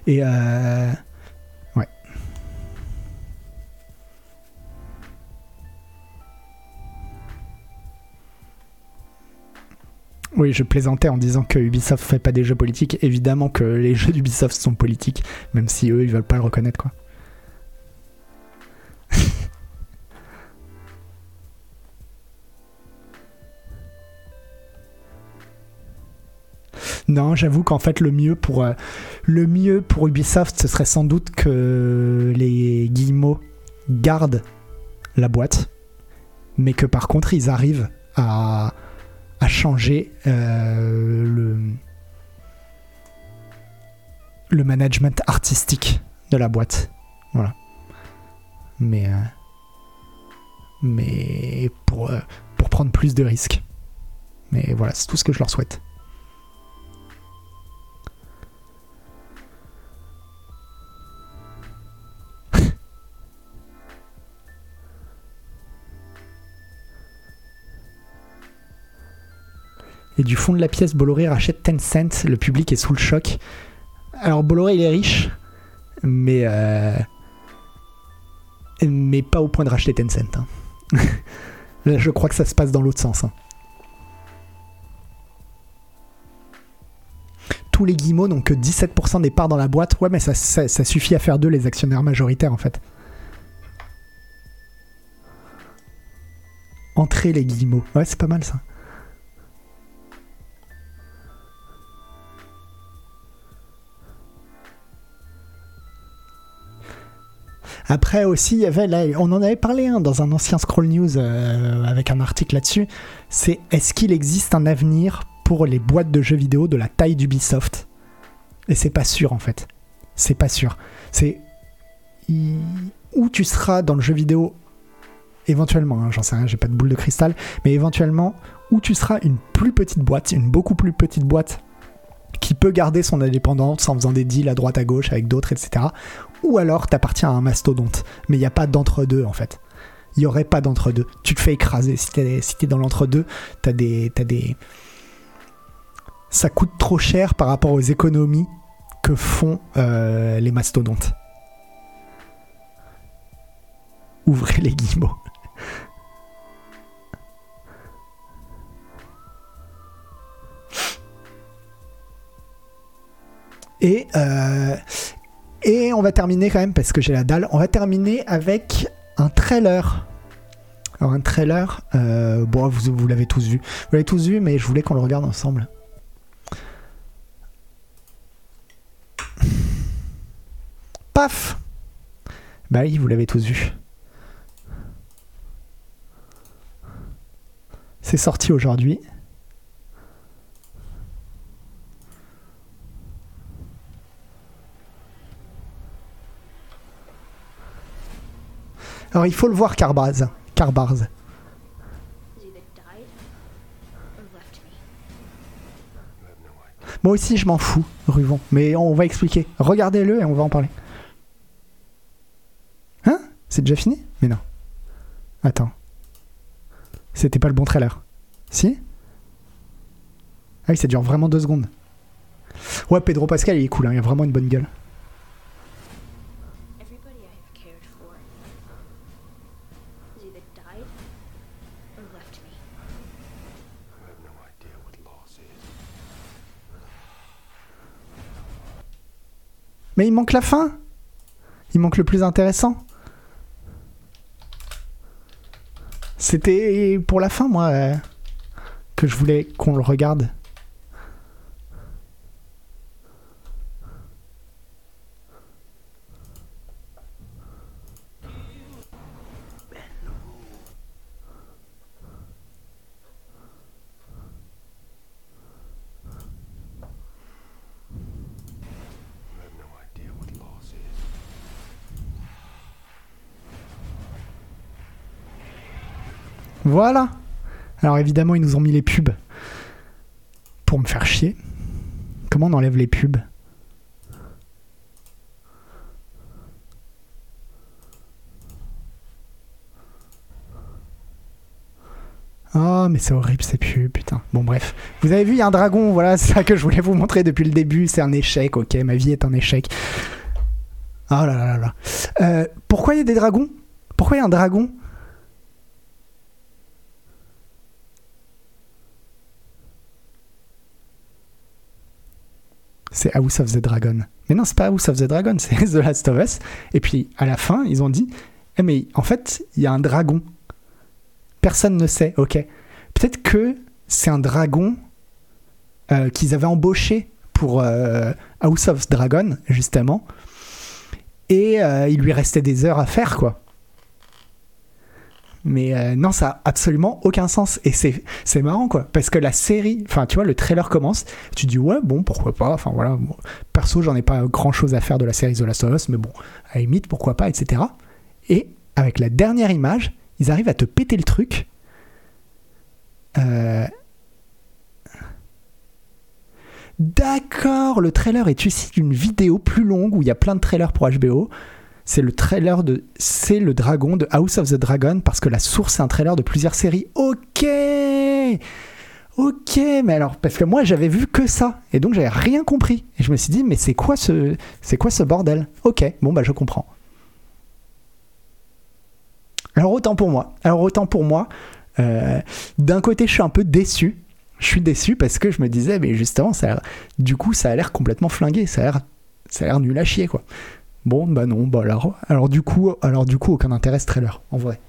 Et euh... Oui, je plaisantais en disant que Ubisoft fait pas des jeux politiques. Évidemment que les jeux d'Ubisoft sont politiques, même si eux ils veulent pas le reconnaître quoi. [laughs] Non, j'avoue qu'en fait le mieux pour euh, le mieux pour Ubisoft, ce serait sans doute que les guillemots gardent la boîte, mais que par contre ils arrivent à, à changer euh, le management artistique de la boîte. Voilà. Mais euh, mais pour euh, pour prendre plus de risques. Mais voilà, c'est tout ce que je leur souhaite. Et du fond de la pièce, Bolloré rachète Tencent. Le public est sous le choc. Alors Bolloré, il est riche, mais euh, mais pas au point de racheter Tencent. hein. [laughs] Là, je crois que ça se passe dans l'autre sens. hein. Tous les guillemots n'ont que 17% des parts dans la boîte. Ouais, mais ça, ça- ça suffit à faire d'eux les actionnaires majoritaires en fait. Entrer les guillemots. Ouais, c'est pas mal ça. Après aussi, on en avait parlé hein, dans un ancien Scroll News euh, avec un article là-dessus. C'est est-ce qu'il existe un avenir pour les boîtes de jeux vidéo de la taille d'Ubisoft? Et c'est pas sûr en fait. C'est pas sûr. C'est où tu seras dans le jeu vidéo éventuellement, hein, j'en sais rien, j'ai pas de boule de cristal, mais éventuellement où tu seras une plus petite boîte, une beaucoup plus petite boîte qui peut garder son indépendance en faisant des deals à droite à gauche avec d'autres, etc. Ou alors t'appartiens à un mastodonte. Mais il n'y a pas d'entre-deux en fait. Il n'y aurait pas d'entre-deux. Tu te fais écraser. Si t'es dans l'entre-deux, t'as des, des. Ça coûte trop cher par rapport aux économies que font euh, les mastodontes. Ouvrez les guillemots. Euh, et, on va terminer quand même, parce que j'ai la dalle, on va terminer avec un trailer. Alors un trailer, euh, bon, vous, vous l'avez tous vu. Vous l'avez tous vu, mais je voulais qu'on le regarde ensemble. Paf Bah oui, vous l'avez tous vu. C'est sorti aujourd'hui. Alors il faut le voir Carbaz. Me. Moi aussi je m'en fous, Ruvon. Mais on va expliquer. Regardez-le et on va en parler. Hein? C'est déjà fini? Mais non. Attends. C'était pas le bon trailer. Si? Ah oui, ça dure vraiment deux secondes. Ouais, Pedro Pascal, il est cool, hein, il a vraiment une bonne gueule. Mais il manque la fin Il manque le plus intéressant. C'était pour la fin, moi, euh, que je voulais qu'on le regarde. Voilà. Alors évidemment, ils nous ont mis les pubs pour me faire chier. Comment on enlève les pubs? Oh, mais c'est horrible ces pubs, putain. Bon, bref. Vous avez vu, il y a un dragon, voilà, [laughs] c'est ça que je voulais vous montrer depuis le début. C'est un échec, ok, ma vie est un échec. Oh là là là là. Euh, pourquoi il y a des dragons? Pourquoi il y a un dragon? C'est House of the Dragon. Mais non, c'est pas House of the Dragon, c'est [laughs] The Last of Us. Et puis à la fin, ils ont dit Eh, mais en fait, il y a un dragon. Personne ne sait, ok. Peut-être que c'est un dragon euh, qu'ils avaient embauché pour euh, House of Dragon, justement. Et euh, il lui restait des heures à faire, quoi. Mais euh, non, ça a absolument aucun sens. Et c'est, marrant, quoi. Parce que la série, enfin, tu vois, le trailer commence. Tu dis, ouais, bon, pourquoi pas. Enfin, voilà. perso, j'en ai pas grand chose à faire de la série The Last of Us, mais bon, à limite, pourquoi pas, etc. Et avec la dernière image, ils arrivent à te péter le truc. Euh... D'accord, le trailer est issu d'une vidéo plus longue où il y a plein de trailers pour HBO. C'est le trailer de C'est le dragon de House of the Dragon parce que la source est un trailer de plusieurs séries. Ok Ok, mais alors, parce que moi j'avais vu que ça et donc j'avais rien compris. Et je me suis dit, mais c'est quoi ce, c'est quoi ce bordel? Ok, bon bah je comprends. Alors autant pour moi. Alors autant pour moi. euh, D'un côté, je suis un peu déçu. Je suis déçu parce que je me disais, mais justement, ça du coup, ça a l'air complètement flingué. Ça a l'air, ça a l'air nul à chier, quoi. Bon, bah non, bah alors, alors du coup, alors du coup, aucun intérêt ce trailer, en vrai.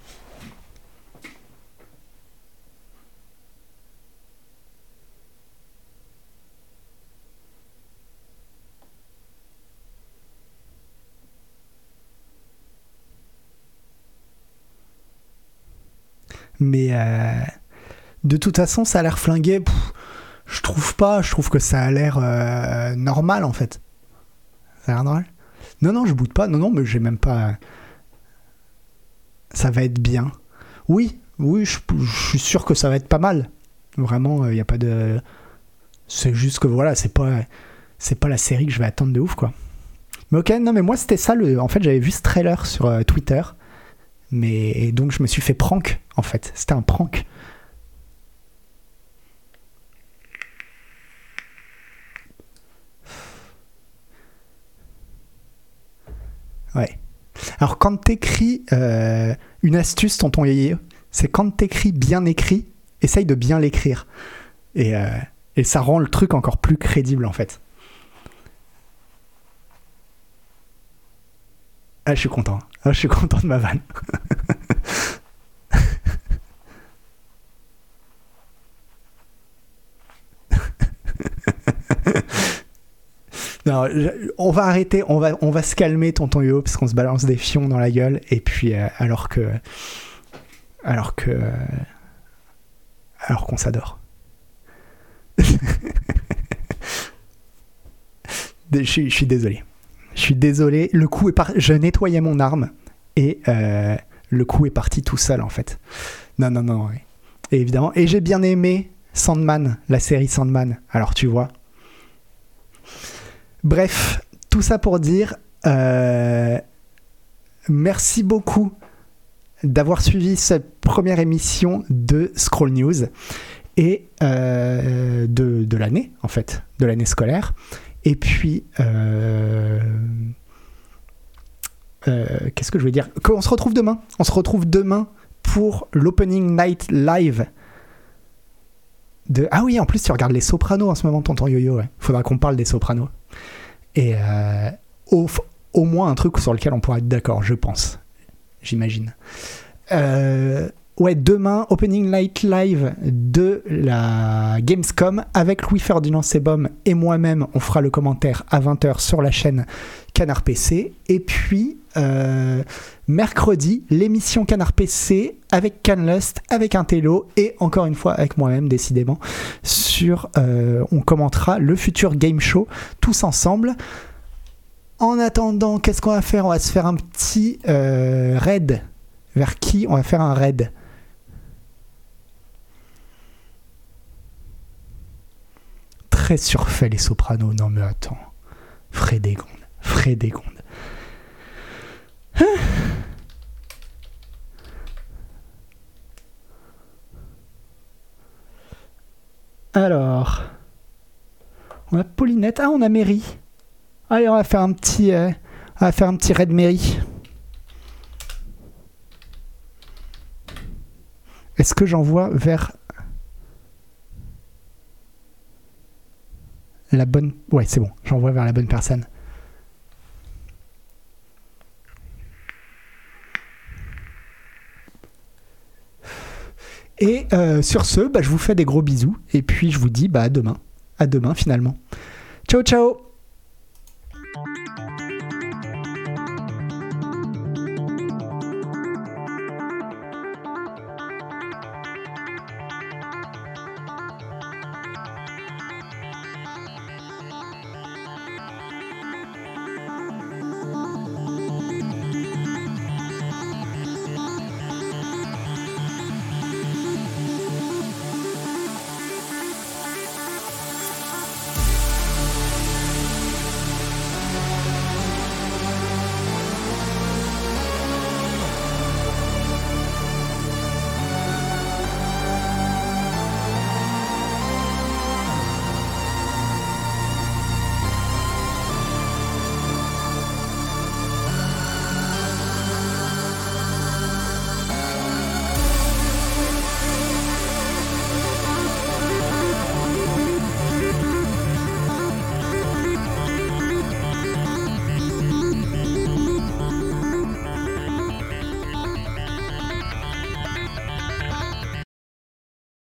Mais euh, de toute façon, ça a l'air flingué. Je trouve pas. Je trouve que ça a l'air euh, normal en fait. Ça a l'air normal. Non, non, je boude pas. Non, non, mais j'ai même pas. Ça va être bien. Oui, oui, je, suis sûr que ça va être pas mal. Vraiment, il n'y a pas de. C'est juste que voilà, c'est pas, c'est pas la série que je vais attendre de ouf, quoi. Mais ok, non, mais moi c'était ça. Le... En fait, j'avais vu ce trailer sur euh, Twitter. Mais et donc je me suis fait prank, en fait. C'était un prank. Ouais. Alors quand t'écris euh, une astuce, tonton Yéyé, c'est quand t'écris bien écrit, essaye de bien l'écrire. Et, euh, et ça rend le truc encore plus crédible en fait. Ah, je suis content. Ah, je suis content de ma vanne. [laughs] Non, on va arrêter, on va, on va se calmer, tonton Yo, parce qu'on se balance des fions dans la gueule, et puis euh, alors que. Alors que. alors qu'on s'adore. [laughs] je, suis, désolé. Je suis désolé. Le coup est. Je nettoyais mon arme, et euh, le coup est parti tout seul, en fait. Non, non, non, évidemment. Et j'ai bien aimé Sandman, la série Sandman. Alors, tu vois. Bref, tout ça pour dire euh, merci beaucoup d'avoir suivi cette première émission de Scroll News et euh, de, de l'année, en fait, de l'année scolaire. Et puis, euh, qu'est-ce que je veux dire? On se retrouve demain. On se retrouve demain pour l'opening night live de... Ah oui, en plus, tu regardes les sopranos en ce moment, tonton Yo-Yo. Ouais. Faudra qu'on parle des sopranos. Et euh, au, moins un truc sur lequel on pourra être d'accord, je pense. J'imagine. Euh, ouais, demain, opening night live de la Gamescom avec Louis Ferdinand Sebom et moi-même. On fera le commentaire à 20h sur la chaîne Canard PC. Et puis, euh, mercredi, l'émission Canard PC avec Canlust, avec un télo et encore une fois avec moi-même, décidément. Sur, euh, on commentera le futur game show tous ensemble. En attendant, qu'est-ce qu'on va faire? On va se faire un petit euh, raid. Vers qui? On va faire un raid Très surfait les sopranos. Non mais attends. Frédégonde. Frédégonde. Hein Alors. On a Paulinette. Ah, on a Mary. Allez, on va faire un petit, euh, on va faire un petit raid Mary. Est-ce que j'envoie vers la bonne Ouais, c'est bon. J'envoie vers la bonne personne. Et euh, sur ce, bah, je vous fais des gros bisous. Et puis je vous dis bah, à demain. À demain finalement. Ciao ciao